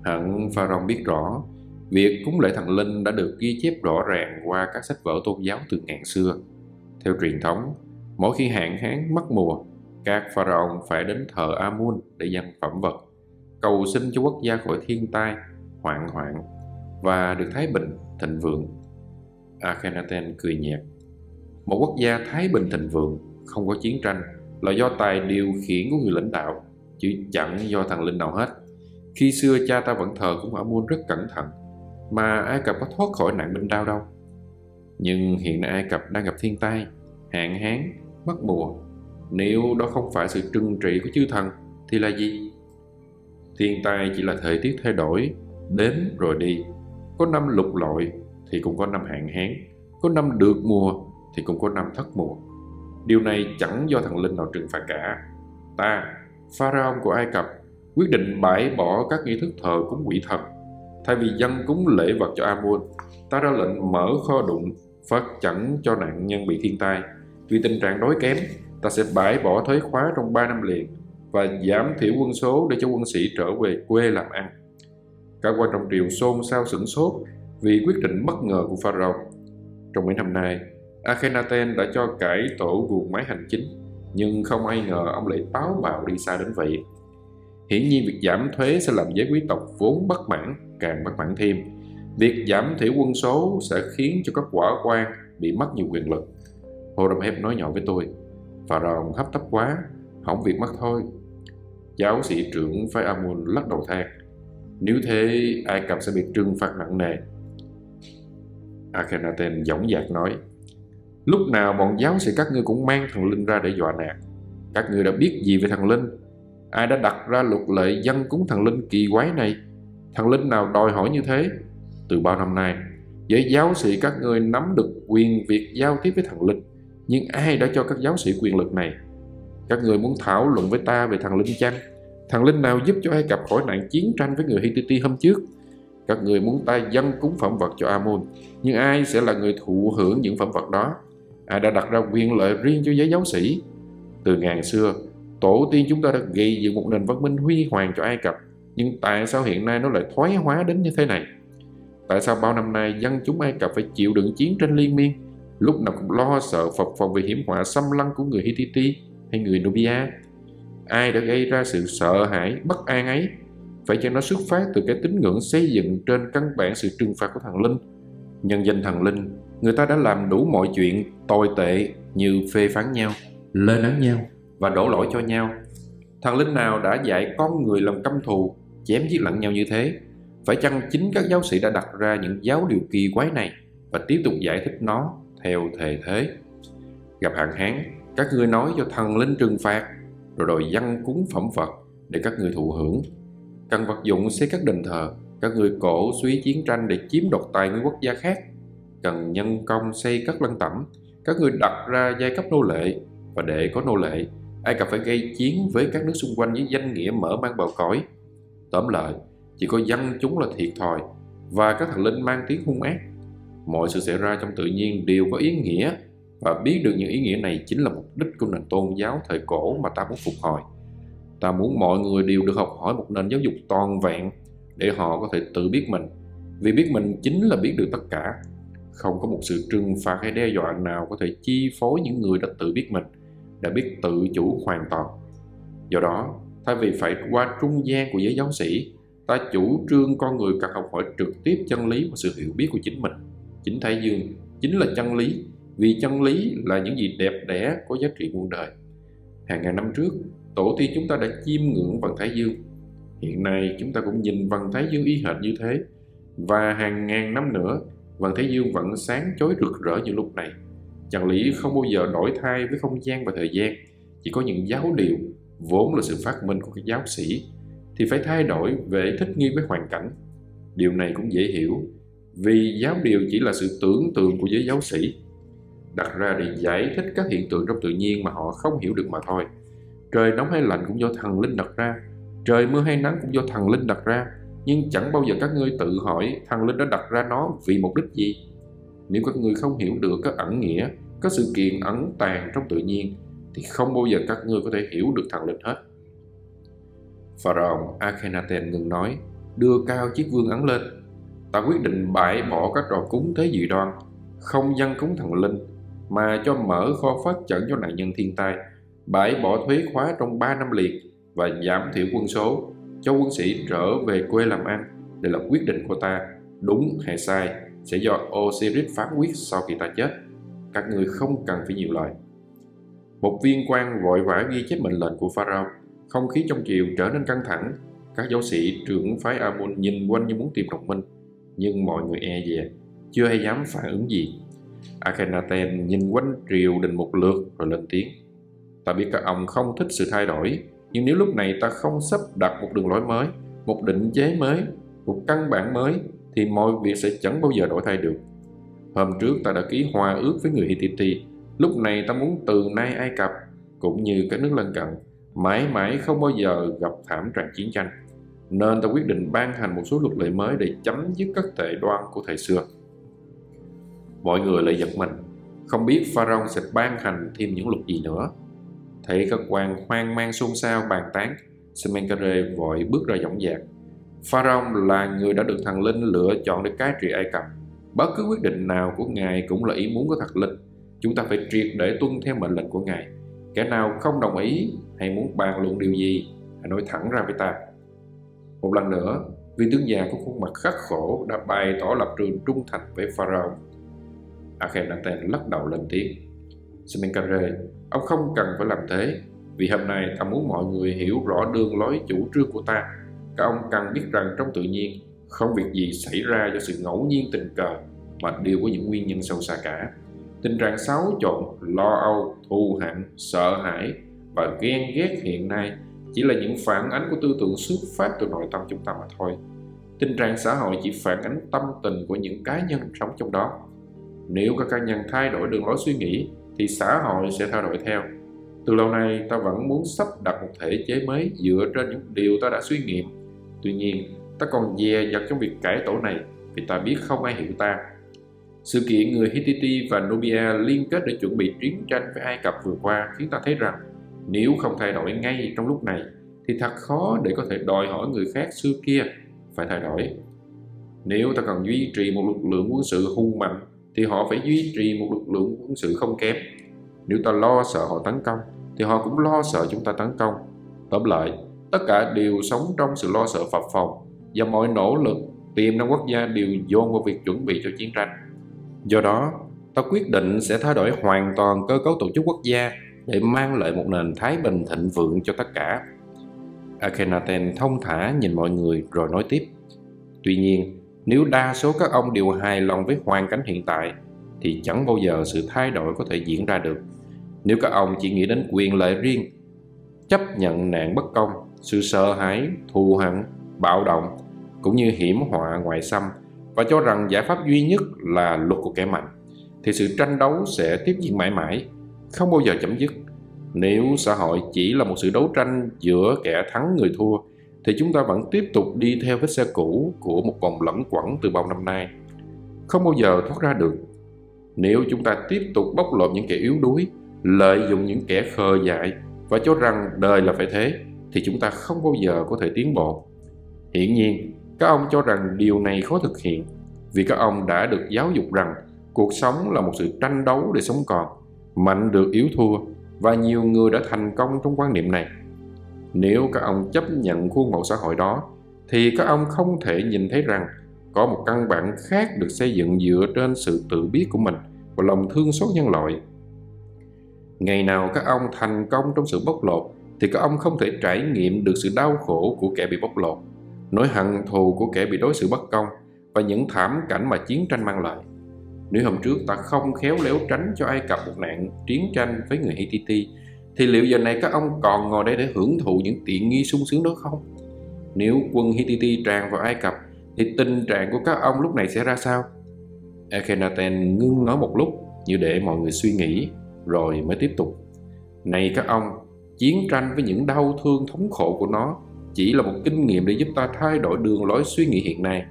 Hẳn Pharaoh biết rõ, việc cúng lễ thần linh đã được ghi chép rõ ràng qua các sách vở tôn giáo từ ngàn xưa. Theo truyền thống, mỗi khi hạn hán mất mùa, các pharaoh phải đến thờ Amun để dâng phẩm vật, cầu xin cho quốc gia khỏi thiên tai, hoạn hoạn và được thái bình, thịnh vượng. Akhenaten cười nhạt. Một quốc gia thái bình thịnh vượng, không có chiến tranh là do tài điều khiển của người lãnh đạo, chứ chẳng do thằng linh nào hết. Khi xưa cha ta vẫn thờ cũng Amun rất cẩn thận, mà Ai Cập có thoát khỏi nạn binh đao đâu. Nhưng hiện nay Ai Cập đang gặp thiên tai, hạn hán, mất mùa. Nếu đó không phải sự trừng trị của chư thần, thì là gì? Thiên tai chỉ là thời tiết thay đổi, đến rồi đi. Có năm lục lội thì cũng có năm hạn hán, có năm được mùa thì cũng có năm thất mùa. Điều này chẳng do thần Linh nào trừng phạt cả. Ta, Pharaoh của Ai Cập, quyết định bãi bỏ các nghi thức thờ cúng quỷ thần. Thay vì dân cúng lễ vật cho Amun, ta ra lệnh mở kho đụng, phát chẳng cho nạn nhân bị thiên tai. Vì tình trạng đói kém, ta sẽ bãi bỏ thuế khóa trong 3 năm liền và giảm thiểu quân số để cho quân sĩ trở về quê làm ăn. Cả quan trong triều xôn xao sửng sốt vì quyết định bất ngờ của Pharaoh. Trong mấy năm nay, Akhenaten đã cho cải tổ guồng máy hành chính, nhưng không ai ngờ ông lại táo bạo đi xa đến vậy. Hiển nhiên việc giảm thuế sẽ làm giới quý tộc vốn bất mãn, càng bất mãn thêm. Việc giảm thiểu quân số sẽ khiến cho các quả quan bị mất nhiều quyền lực. Horemheb nói nhỏ với tôi, Pharaoh hấp tấp quá, hỏng việc mất thôi. Giáo sĩ trưởng phái Amun lắc đầu than, nếu thế Ai Cập sẽ bị trừng phạt nặng nề. Akhenaten dõng dạc nói, Lúc nào bọn giáo sĩ các ngươi cũng mang thần Linh ra để dọa nạt. Các ngươi đã biết gì về thần Linh? Ai đã đặt ra luật lệ dân cúng thần Linh kỳ quái này? Thần Linh nào đòi hỏi như thế? Từ bao năm nay, giới giáo sĩ các ngươi nắm được quyền việc giao tiếp với thần Linh. Nhưng ai đã cho các giáo sĩ quyền lực này? Các người muốn thảo luận với ta về thần Linh chăng? Thằng Linh nào giúp cho Ai Cập khỏi nạn chiến tranh với người Hittite hôm trước? Các người muốn ta dâng cúng phẩm vật cho Amon, nhưng ai sẽ là người thụ hưởng những phẩm vật đó? Ai đã đặt ra quyền lợi riêng cho giới giáo sĩ? Từ ngàn xưa, tổ tiên chúng ta đã gây dựng một nền văn minh huy hoàng cho Ai Cập, nhưng tại sao hiện nay nó lại thoái hóa đến như thế này? Tại sao bao năm nay dân chúng Ai Cập phải chịu đựng chiến tranh liên miên, lúc nào cũng lo sợ phập phòng về hiểm họa xâm lăng của người Hittite hay người Nubia? Ai đã gây ra sự sợ hãi, bất an ấy? Phải chăng nó xuất phát từ cái tín ngưỡng xây dựng trên căn bản sự trừng phạt của thần linh? Nhân danh thần linh, người ta đã làm đủ mọi chuyện tồi tệ như phê phán nhau, lên án nhau và đổ lỗi cho nhau. Thần linh nào đã dạy con người làm căm thù, chém giết lẫn nhau như thế? Phải chăng chính các giáo sĩ đã đặt ra những giáo điều kỳ quái này và tiếp tục giải thích nó theo thề thế? Gặp hạn hán, các ngươi nói cho thần linh trừng phạt, rồi đòi dân cúng phẩm vật để các ngươi thụ hưởng. Cần vật dụng xây các đền thờ, các ngươi cổ suý chiến tranh để chiếm đoạt tài nguyên quốc gia khác. Cần nhân công xây các lăng tẩm, các ngươi đặt ra giai cấp nô lệ và để có nô lệ, Ai Cập phải gây chiến với các nước xung quanh với danh nghĩa mở mang bầu cõi. Tóm lại, chỉ có dân chúng là thiệt thòi và các thần linh mang tiếng hung ác. Mọi sự xảy ra trong tự nhiên đều có ý nghĩa và biết được những ý nghĩa này chính là mục đích của nền tôn giáo thời cổ mà ta muốn phục hồi. Ta muốn mọi người đều được học hỏi một nền giáo dục toàn vẹn để họ có thể tự biết mình. Vì biết mình chính là biết được tất cả. Không có một sự trừng phạt hay đe dọa nào có thể chi phối những người đã tự biết mình, đã biết tự chủ hoàn toàn. Do đó, thay vì phải qua trung gian của giới giáo sĩ, ta chủ trương con người cần học hỏi trực tiếp chân lý và sự hiểu biết của chính mình. Chính Thái Dương chính là chân lý, vì chân lý là những gì đẹp đẽ có giá trị muôn đời. Hàng ngàn năm trước, tổ tiên chúng ta đã chiêm ngưỡng vầng Thái Dương. Hiện nay chúng ta cũng nhìn vầng Thái Dương y hệt như thế. Và hàng ngàn năm nữa, vầng Thái Dương vẫn sáng chói rực rỡ như lúc này. Chân lý không bao giờ đổi thay với không gian và thời gian. Chỉ có những giáo điều, vốn là sự phát minh của các giáo sĩ, thì phải thay đổi về thích nghi với hoàn cảnh. Điều này cũng dễ hiểu, vì giáo điều chỉ là sự tưởng tượng của giới giáo sĩ đặt ra để giải thích các hiện tượng trong tự nhiên mà họ không hiểu được mà thôi. Trời nóng hay lạnh cũng do thần linh đặt ra, trời mưa hay nắng cũng do thần linh đặt ra, nhưng chẳng bao giờ các ngươi tự hỏi thần linh đã đặt ra nó vì mục đích gì. Nếu các ngươi không hiểu được các ẩn nghĩa, các sự kiện ẩn tàng trong tự nhiên, thì không bao giờ các ngươi có thể hiểu được thần linh hết. Pharaoh Akhenaten ngừng nói, đưa cao chiếc vương ấn lên. Ta quyết định bãi bỏ các trò cúng thế dị đoan, không dân cúng thần linh, mà cho mở kho phát chẩn cho nạn nhân thiên tai, bãi bỏ thuế khóa trong 3 năm liền và giảm thiểu quân số, cho quân sĩ trở về quê làm ăn. Đây là quyết định của ta, đúng hay sai, sẽ do Osiris phán quyết sau khi ta chết. Các người không cần phải nhiều lời. Một viên quan vội vã ghi chép mệnh lệnh của Pharaoh. Không khí trong triều trở nên căng thẳng. Các giáo sĩ trưởng phái Amun nhìn quanh như muốn tìm đồng minh. Nhưng mọi người e dè, chưa hay dám phản ứng gì. Akhenaten nhìn quanh triều đình một lượt rồi lên tiếng. Ta biết các ông không thích sự thay đổi, nhưng nếu lúc này ta không sắp đặt một đường lối mới, một định chế mới, một căn bản mới, thì mọi việc sẽ chẳng bao giờ đổi thay được. Hôm trước ta đã ký hòa ước với người Hittite, lúc này ta muốn từ nay Ai Cập, cũng như các nước lân cận, mãi mãi không bao giờ gặp thảm trạng chiến tranh. Nên ta quyết định ban hành một số luật lệ mới để chấm dứt các tệ đoan của thời xưa. Mọi người lại giật mình, không biết Pharaoh sẽ ban hành thêm những luật gì nữa. Thấy các quan hoang mang xôn xao bàn tán, Semenkare vội bước ra dõng dạc. Pharaoh là người đã được thần linh lựa chọn để cai trị Ai Cập. Bất cứ quyết định nào của Ngài cũng là ý muốn của thần linh. Chúng ta phải triệt để tuân theo mệnh lệnh của Ngài. Kẻ nào không đồng ý hay muốn bàn luận điều gì, hãy nói thẳng ra với ta. Một lần nữa, vị tướng già có khuôn mặt khắc khổ đã bày tỏ lập trường trung thành với Pharaoh. Akhenaten lắc đầu lên tiếng. Semenkare, ông không cần phải làm thế, vì hôm nay ta muốn mọi người hiểu rõ đường lối chủ trương của ta. Các ông cần biết rằng trong tự nhiên, không việc gì xảy ra do sự ngẫu nhiên tình cờ, mà đều có những nguyên nhân sâu xa cả. Tình trạng xáo trộn, lo âu, thù hận, sợ hãi và ghen ghét hiện nay chỉ là những phản ánh của tư tưởng xuất phát từ nội tâm chúng ta mà thôi. Tình trạng xã hội chỉ phản ánh tâm tình của những cá nhân sống trong đó. Nếu các cá nhân thay đổi đường lối suy nghĩ thì xã hội sẽ thay đổi theo. Từ lâu nay ta vẫn muốn sắp đặt một thể chế mới dựa trên những điều ta đã suy nghiệm. Tuy nhiên, ta còn dè dặt trong việc cải tổ này vì ta biết không ai hiểu ta. Sự kiện người Hittite và Nubia liên kết để chuẩn bị chiến tranh với Ai Cập vừa qua khiến ta thấy rằng nếu không thay đổi ngay trong lúc này thì thật khó để có thể đòi hỏi người khác xưa kia phải thay đổi. Nếu ta cần duy trì một lực lượng quân sự hung mạnh thì họ phải duy trì một lực lượng quân sự không kém. Nếu ta lo sợ họ tấn công thì họ cũng lo sợ chúng ta tấn công. Tóm lại, tất cả đều sống trong sự lo sợ phập phòng và mọi nỗ lực tiềm năng quốc gia đều dồn vào việc chuẩn bị cho chiến tranh. Do đó, ta quyết định sẽ thay đổi hoàn toàn cơ cấu tổ chức quốc gia để mang lại một nền thái bình thịnh vượng cho tất cả. Akhenaten thông thả nhìn mọi người rồi nói tiếp. Tuy nhiên, nếu đa số các ông đều hài lòng với hoàn cảnh hiện tại, thì chẳng bao giờ sự thay đổi có thể diễn ra được. Nếu các ông chỉ nghĩ đến quyền lợi riêng, chấp nhận nạn bất công, sự sợ hãi, thù hận, bạo động, cũng như hiểm họa ngoại xâm và cho rằng giải pháp duy nhất là luật của kẻ mạnh, thì sự tranh đấu sẽ tiếp diễn mãi mãi, không bao giờ chấm dứt. Nếu xã hội chỉ là một sự đấu tranh giữa kẻ thắng người thua, thì chúng ta vẫn tiếp tục đi theo vết xe cũ của một vòng lẫn quẩn từ bao năm nay. Không bao giờ thoát ra được. Nếu chúng ta tiếp tục bóc lột những kẻ yếu đuối, lợi dụng những kẻ khờ dại và cho rằng đời là phải thế, thì chúng ta không bao giờ có thể tiến bộ. Hiển nhiên, các ông cho rằng điều này khó thực hiện vì các ông đã được giáo dục rằng cuộc sống là một sự tranh đấu để sống còn, mạnh được yếu thua và nhiều người đã thành công trong quan niệm này. Nếu các ông chấp nhận khuôn mẫu xã hội đó, thì các ông không thể nhìn thấy rằng có một căn bản khác được xây dựng dựa trên sự tự biết của mình và lòng thương xót nhân loại. Ngày nào các ông thành công trong sự bóc lột, thì các ông không thể trải nghiệm được sự đau khổ của kẻ bị bóc lột, nỗi hận thù của kẻ bị đối xử bất công và những thảm cảnh mà chiến tranh mang lại. Nếu hôm trước ta không khéo léo tránh cho Ai Cập một nạn chiến tranh với người Hittite, thì liệu giờ này các ông còn ngồi đây để hưởng thụ những tiện nghi sung sướng đó không? Nếu quân Hittite tràn vào Ai Cập, thì tình trạng của các ông lúc này sẽ ra sao? Akhenaten ngưng nói một lúc như để mọi người suy nghĩ, rồi mới tiếp tục. Này các ông, chiến tranh với những đau thương thống khổ của nó chỉ là một kinh nghiệm để giúp ta thay đổi đường lối suy nghĩ hiện nay.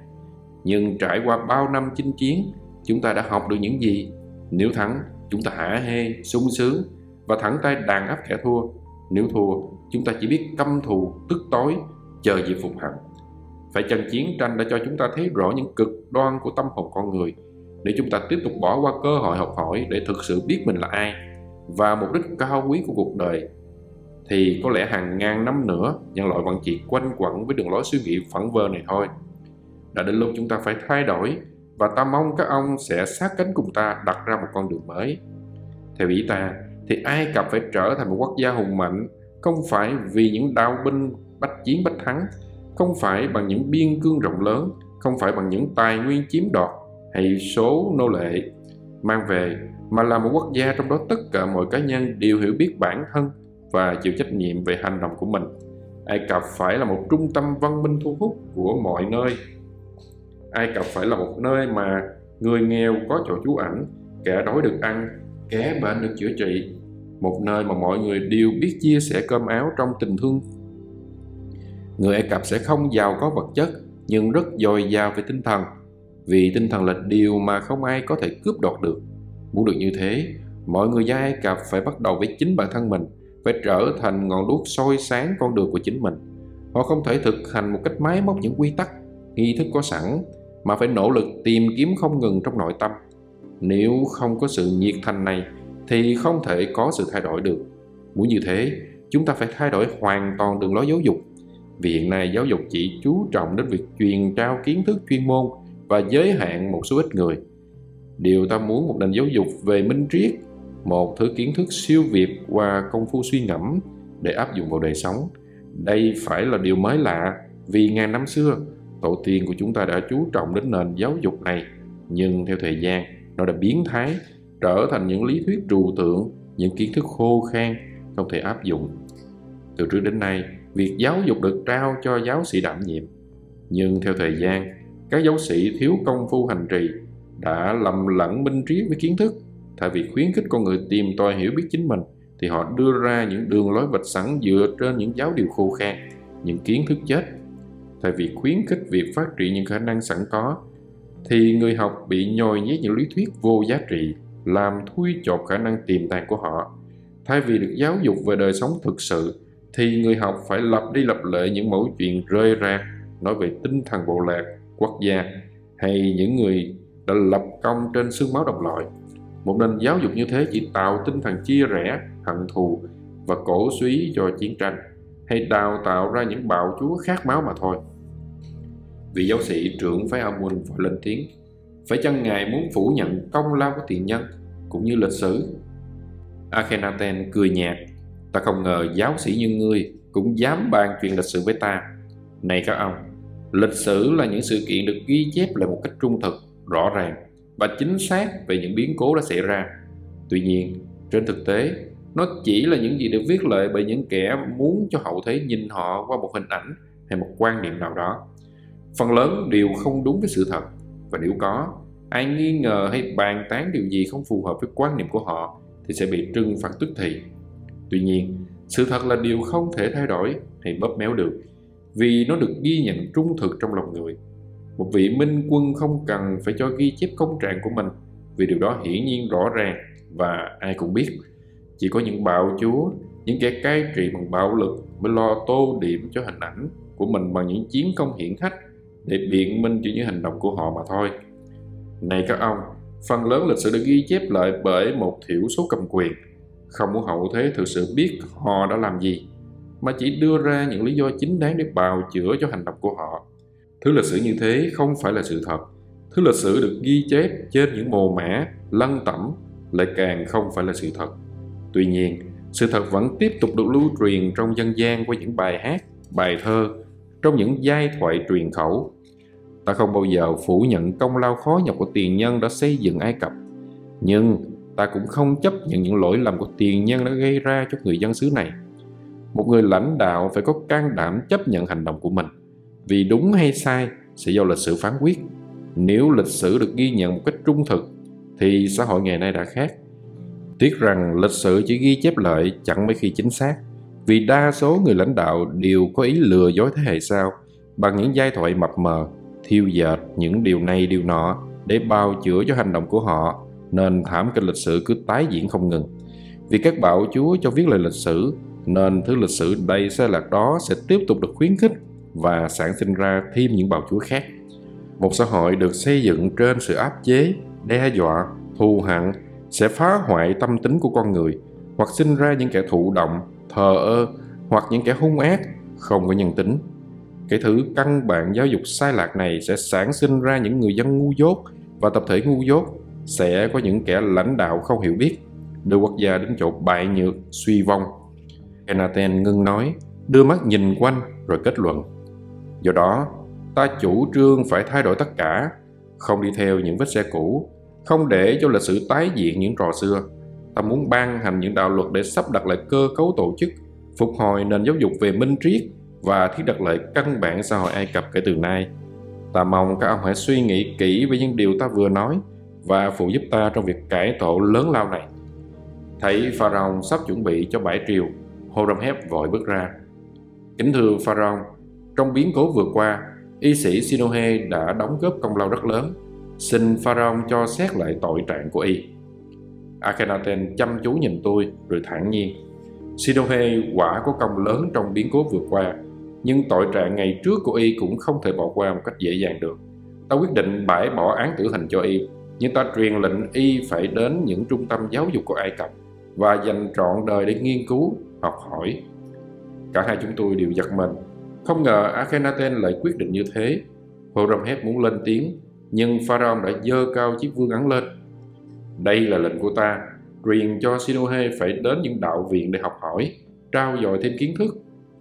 Nhưng trải qua bao năm chinh chiến, chúng ta đã học được những gì? Nếu thắng, chúng ta hả hê, sung sướng và thẳng tay đàn áp kẻ thua. Nếu thua, chúng ta chỉ biết căm thù, tức tối, chờ dịp phục hận. Phải chăng chiến tranh đã cho chúng ta thấy rõ những cực đoan của tâm hồn con người để chúng ta tiếp tục bỏ qua cơ hội học hỏi để thực sự biết mình là ai và mục đích cao quý của cuộc đời thì có lẽ hàng ngàn năm nữa nhân loại vẫn chỉ quanh quẩn với đường lối suy nghĩ phẳng vơ này thôi. Đã đến lúc chúng ta phải thay đổi và ta mong các ông sẽ sát cánh cùng ta đặt ra một con đường mới. Theo ý ta, thì Ai Cập phải trở thành một quốc gia hùng mạnh, không phải vì những đao binh bách chiến bách thắng, không phải bằng những biên cương rộng lớn, không phải bằng những tài nguyên chiếm đoạt hay số nô lệ mang về, mà là một quốc gia trong đó tất cả mọi cá nhân đều hiểu biết bản thân và chịu trách nhiệm về hành động của mình. Ai Cập phải là một trung tâm văn minh thu hút của mọi nơi. Ai Cập phải là một nơi mà người nghèo có chỗ trú ẩn, kẻ đói được ăn, kẻ bệnh được chữa trị. Một nơi mà mọi người đều biết chia sẻ cơm áo trong tình thương. Người Ai Cập sẽ không giàu có vật chất, nhưng rất dồi dào về tinh thần, vì tinh thần là điều mà không ai có thể cướp đoạt được. Muốn được như thế, mọi người dân Ai Cập phải bắt đầu với chính bản thân mình – phải trở thành ngọn đuốc soi sáng con đường của chính mình. Họ không thể thực hành một cách máy móc những quy tắc, nghi thức có sẵn, mà phải nỗ lực tìm kiếm không ngừng trong nội tâm. Nếu không có sự nhiệt thành này, thì không thể có sự thay đổi được. Muốn như thế, chúng ta phải thay đổi hoàn toàn đường lối giáo dục. Vì hiện nay giáo dục chỉ chú trọng đến việc truyền trao kiến thức chuyên môn và giới hạn một số ít người. Điều ta muốn một nền giáo dục về minh triết một thứ kiến thức siêu việt qua công phu suy ngẫm để áp dụng vào đời sống. Đây phải là điều mới lạ vì ngàn năm xưa, tổ tiên của chúng ta đã chú trọng đến nền giáo dục này, nhưng theo thời gian, nó đã biến thái, trở thành những lý thuyết trừu tượng, những kiến thức khô khan, không thể áp dụng. Từ trước đến nay, việc giáo dục được trao cho giáo sĩ đảm nhiệm. Nhưng theo thời gian, các giáo sĩ thiếu công phu hành trì đã lầm lẫn minh triết với kiến thức Thay vì khuyến khích con người tìm tòi hiểu biết chính mình, thì họ đưa ra những đường lối vạch sẵn dựa trên những giáo điều khô khan, những kiến thức chết. Thay vì khuyến khích việc phát triển những khả năng sẵn có, thì người học bị nhồi nhét những lý thuyết vô giá trị, làm thui chột khả năng tiềm tàng của họ. Thay vì được giáo dục về đời sống thực sự, thì người học phải lặp đi lặp lại những mẫu chuyện rơi ra nói về tinh thần bộ lạc, quốc gia hay những người đã lập công trên xương máu đồng loại. Một nền giáo dục như thế chỉ tạo tinh thần chia rẽ, hận thù và cổ suý cho chiến tranh, hay đào tạo ra những bạo chúa khát máu mà thôi. Vị giáo sĩ trưởng phái Amun phải lên tiếng, phải chăng Ngài muốn phủ nhận công lao của tiền nhân cũng như lịch sử? Akhenaten cười nhạt, ta không ngờ giáo sĩ như ngươi cũng dám bàn chuyện lịch sử với ta. Này các ông, lịch sử là những sự kiện được ghi chép lại một cách trung thực, rõ ràng và chính xác về những biến cố đã xảy ra. Tuy nhiên, trên thực tế, nó chỉ là những gì được viết lại bởi những kẻ muốn cho hậu thế nhìn họ qua một hình ảnh hay một quan niệm nào đó. Phần lớn đều không đúng với sự thật, và nếu có, ai nghi ngờ hay bàn tán điều gì không phù hợp với quan niệm của họ thì sẽ bị trừng phạt tức thì. Tuy nhiên, sự thật là điều không thể thay đổi hay bóp méo được, vì nó được ghi nhận trung thực trong lòng người một vị minh quân không cần phải cho ghi chép công trạng của mình, vì điều đó hiển nhiên rõ ràng và ai cũng biết. Chỉ có những bạo chúa, những kẻ cai trị bằng bạo lực mới lo tô điểm cho hình ảnh của mình bằng những chiến công hiển hách để biện minh cho những hành động của họ mà thôi. Này các ông, phần lớn lịch sử được ghi chép lại bởi một thiểu số cầm quyền. Không muốn hậu thế thực sự biết họ đã làm gì, mà chỉ đưa ra những lý do chính đáng để bào chữa cho hành động của họ. Thứ lịch sử như thế không phải là sự thật. Thứ lịch sử được ghi chép trên những mồ mã, lăng tẩm lại càng không phải là sự thật. Tuy nhiên, sự thật vẫn tiếp tục được lưu truyền trong dân gian qua những bài hát, bài thơ, trong những giai thoại truyền khẩu. Ta không bao giờ phủ nhận công lao khó nhọc của tiền nhân đã xây dựng Ai Cập. Nhưng ta cũng không chấp nhận những lỗi lầm của tiền nhân đã gây ra cho người dân xứ này. Một người lãnh đạo phải có can đảm chấp nhận hành động của mình vì đúng hay sai sẽ do lịch sử phán quyết. Nếu lịch sử được ghi nhận một cách trung thực, thì xã hội ngày nay đã khác. Tiếc rằng lịch sử chỉ ghi chép lại chẳng mấy khi chính xác, vì đa số người lãnh đạo đều có ý lừa dối thế hệ sau bằng những giai thoại mập mờ, thiêu dệt những điều này điều nọ để bào chữa cho hành động của họ, nên thảm kịch lịch sử cứ tái diễn không ngừng. Vì các bạo chúa cho viết lời lịch sử, nên thứ lịch sử đầy sai lạc đó sẽ tiếp tục được khuyến khích và sản sinh ra thêm những bào chúa khác. Một xã hội được xây dựng trên sự áp chế, đe dọa, thù hận sẽ phá hoại tâm tính của con người hoặc sinh ra những kẻ thụ động, thờ ơ hoặc những kẻ hung ác, không có nhân tính. Cái thứ căn bản giáo dục sai lạc này sẽ sản sinh ra những người dân ngu dốt và tập thể ngu dốt sẽ có những kẻ lãnh đạo không hiểu biết đưa quốc gia đến chỗ bại nhược, suy vong. Kenaten ngưng nói, đưa mắt nhìn quanh rồi kết luận. Do đó, ta chủ trương phải thay đổi tất cả, không đi theo những vết xe cũ, không để cho lịch sử tái diễn những trò xưa. Ta muốn ban hành những đạo luật để sắp đặt lại cơ cấu tổ chức, phục hồi nền giáo dục về minh triết và thiết đặt lại căn bản xã hội Ai Cập kể từ nay. Ta mong các ông hãy suy nghĩ kỹ về những điều ta vừa nói và phụ giúp ta trong việc cải tổ lớn lao này. Thấy Pharaoh sắp chuẩn bị cho bãi triều, Horemheb vội bước ra. Kính thưa Pharaoh, trong biến cố vừa qua, y sĩ Sinohe đã đóng góp công lao rất lớn. Xin Pharaoh cho xét lại tội trạng của y. Akhenaten chăm chú nhìn tôi rồi thản nhiên. Sinohe quả có công lớn trong biến cố vừa qua, nhưng tội trạng ngày trước của y cũng không thể bỏ qua một cách dễ dàng được. Ta quyết định bãi bỏ án tử hình cho y, nhưng ta truyền lệnh y phải đến những trung tâm giáo dục của Ai Cập và dành trọn đời để nghiên cứu, học hỏi. Cả hai chúng tôi đều giật mình. Không ngờ Akhenaten lại quyết định như thế. Horemheb muốn lên tiếng, nhưng Pharaoh đã dơ cao chiếc vương ấn lên. Đây là lệnh của ta, truyền cho Sinohe phải đến những đạo viện để học hỏi, trao dồi thêm kiến thức.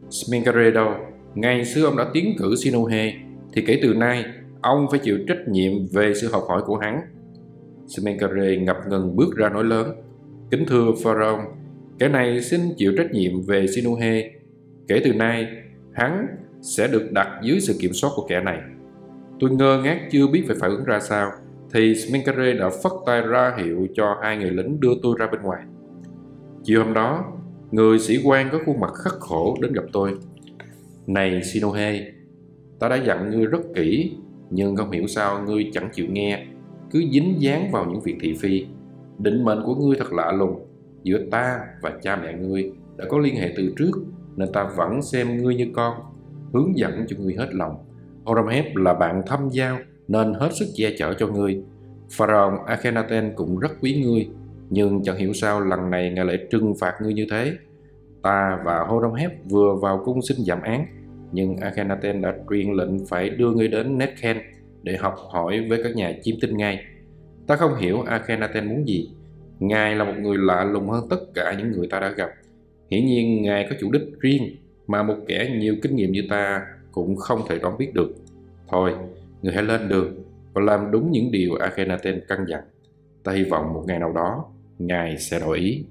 Sminkare đâu? Ngày xưa ông đã tiến cử Sinohe, thì kể từ nay, ông phải chịu trách nhiệm về sự học hỏi của hắn. Smenkare ngập ngừng bước ra nói lớn. Kính thưa Pharaoh, kẻ này xin chịu trách nhiệm về Sinuhe. Kể từ nay, hắn sẽ được đặt dưới sự kiểm soát của kẻ này. Tôi ngơ ngác chưa biết phải phản ứng ra sao, thì Sminkare đã phất tay ra hiệu cho hai người lính đưa tôi ra bên ngoài. Chiều hôm đó, người sĩ quan có khuôn mặt khắc khổ đến gặp tôi. Này Sinohe, ta đã dặn ngươi rất kỹ, nhưng không hiểu sao ngươi chẳng chịu nghe, cứ dính dáng vào những việc thị phi định mệnh của ngươi thật lạ lùng giữa ta và cha mẹ ngươi đã có liên hệ từ trước nên ta vẫn xem ngươi như con, hướng dẫn cho ngươi hết lòng Horemheb là bạn thâm giao, nên hết sức che chở cho ngươi Pharaoh Akhenaten cũng rất quý ngươi, nhưng chẳng hiểu sao lần này ngài lại trừng phạt ngươi như thế ta và Horemheb vừa vào cung xin giảm án, nhưng Akhenaten đã truyền lệnh phải đưa ngươi đến Netken để học hỏi với các nhà chiêm tinh ngay Ta không hiểu Akhenaten muốn gì. Ngài là một người lạ lùng hơn tất cả những người ta đã gặp. Hiển nhiên Ngài có chủ đích riêng mà một kẻ nhiều kinh nghiệm như ta cũng không thể đoán biết được. Thôi, người hãy lên đường và làm đúng những điều Akhenaten căn dặn. Ta hy vọng một ngày nào đó Ngài sẽ đổi ý.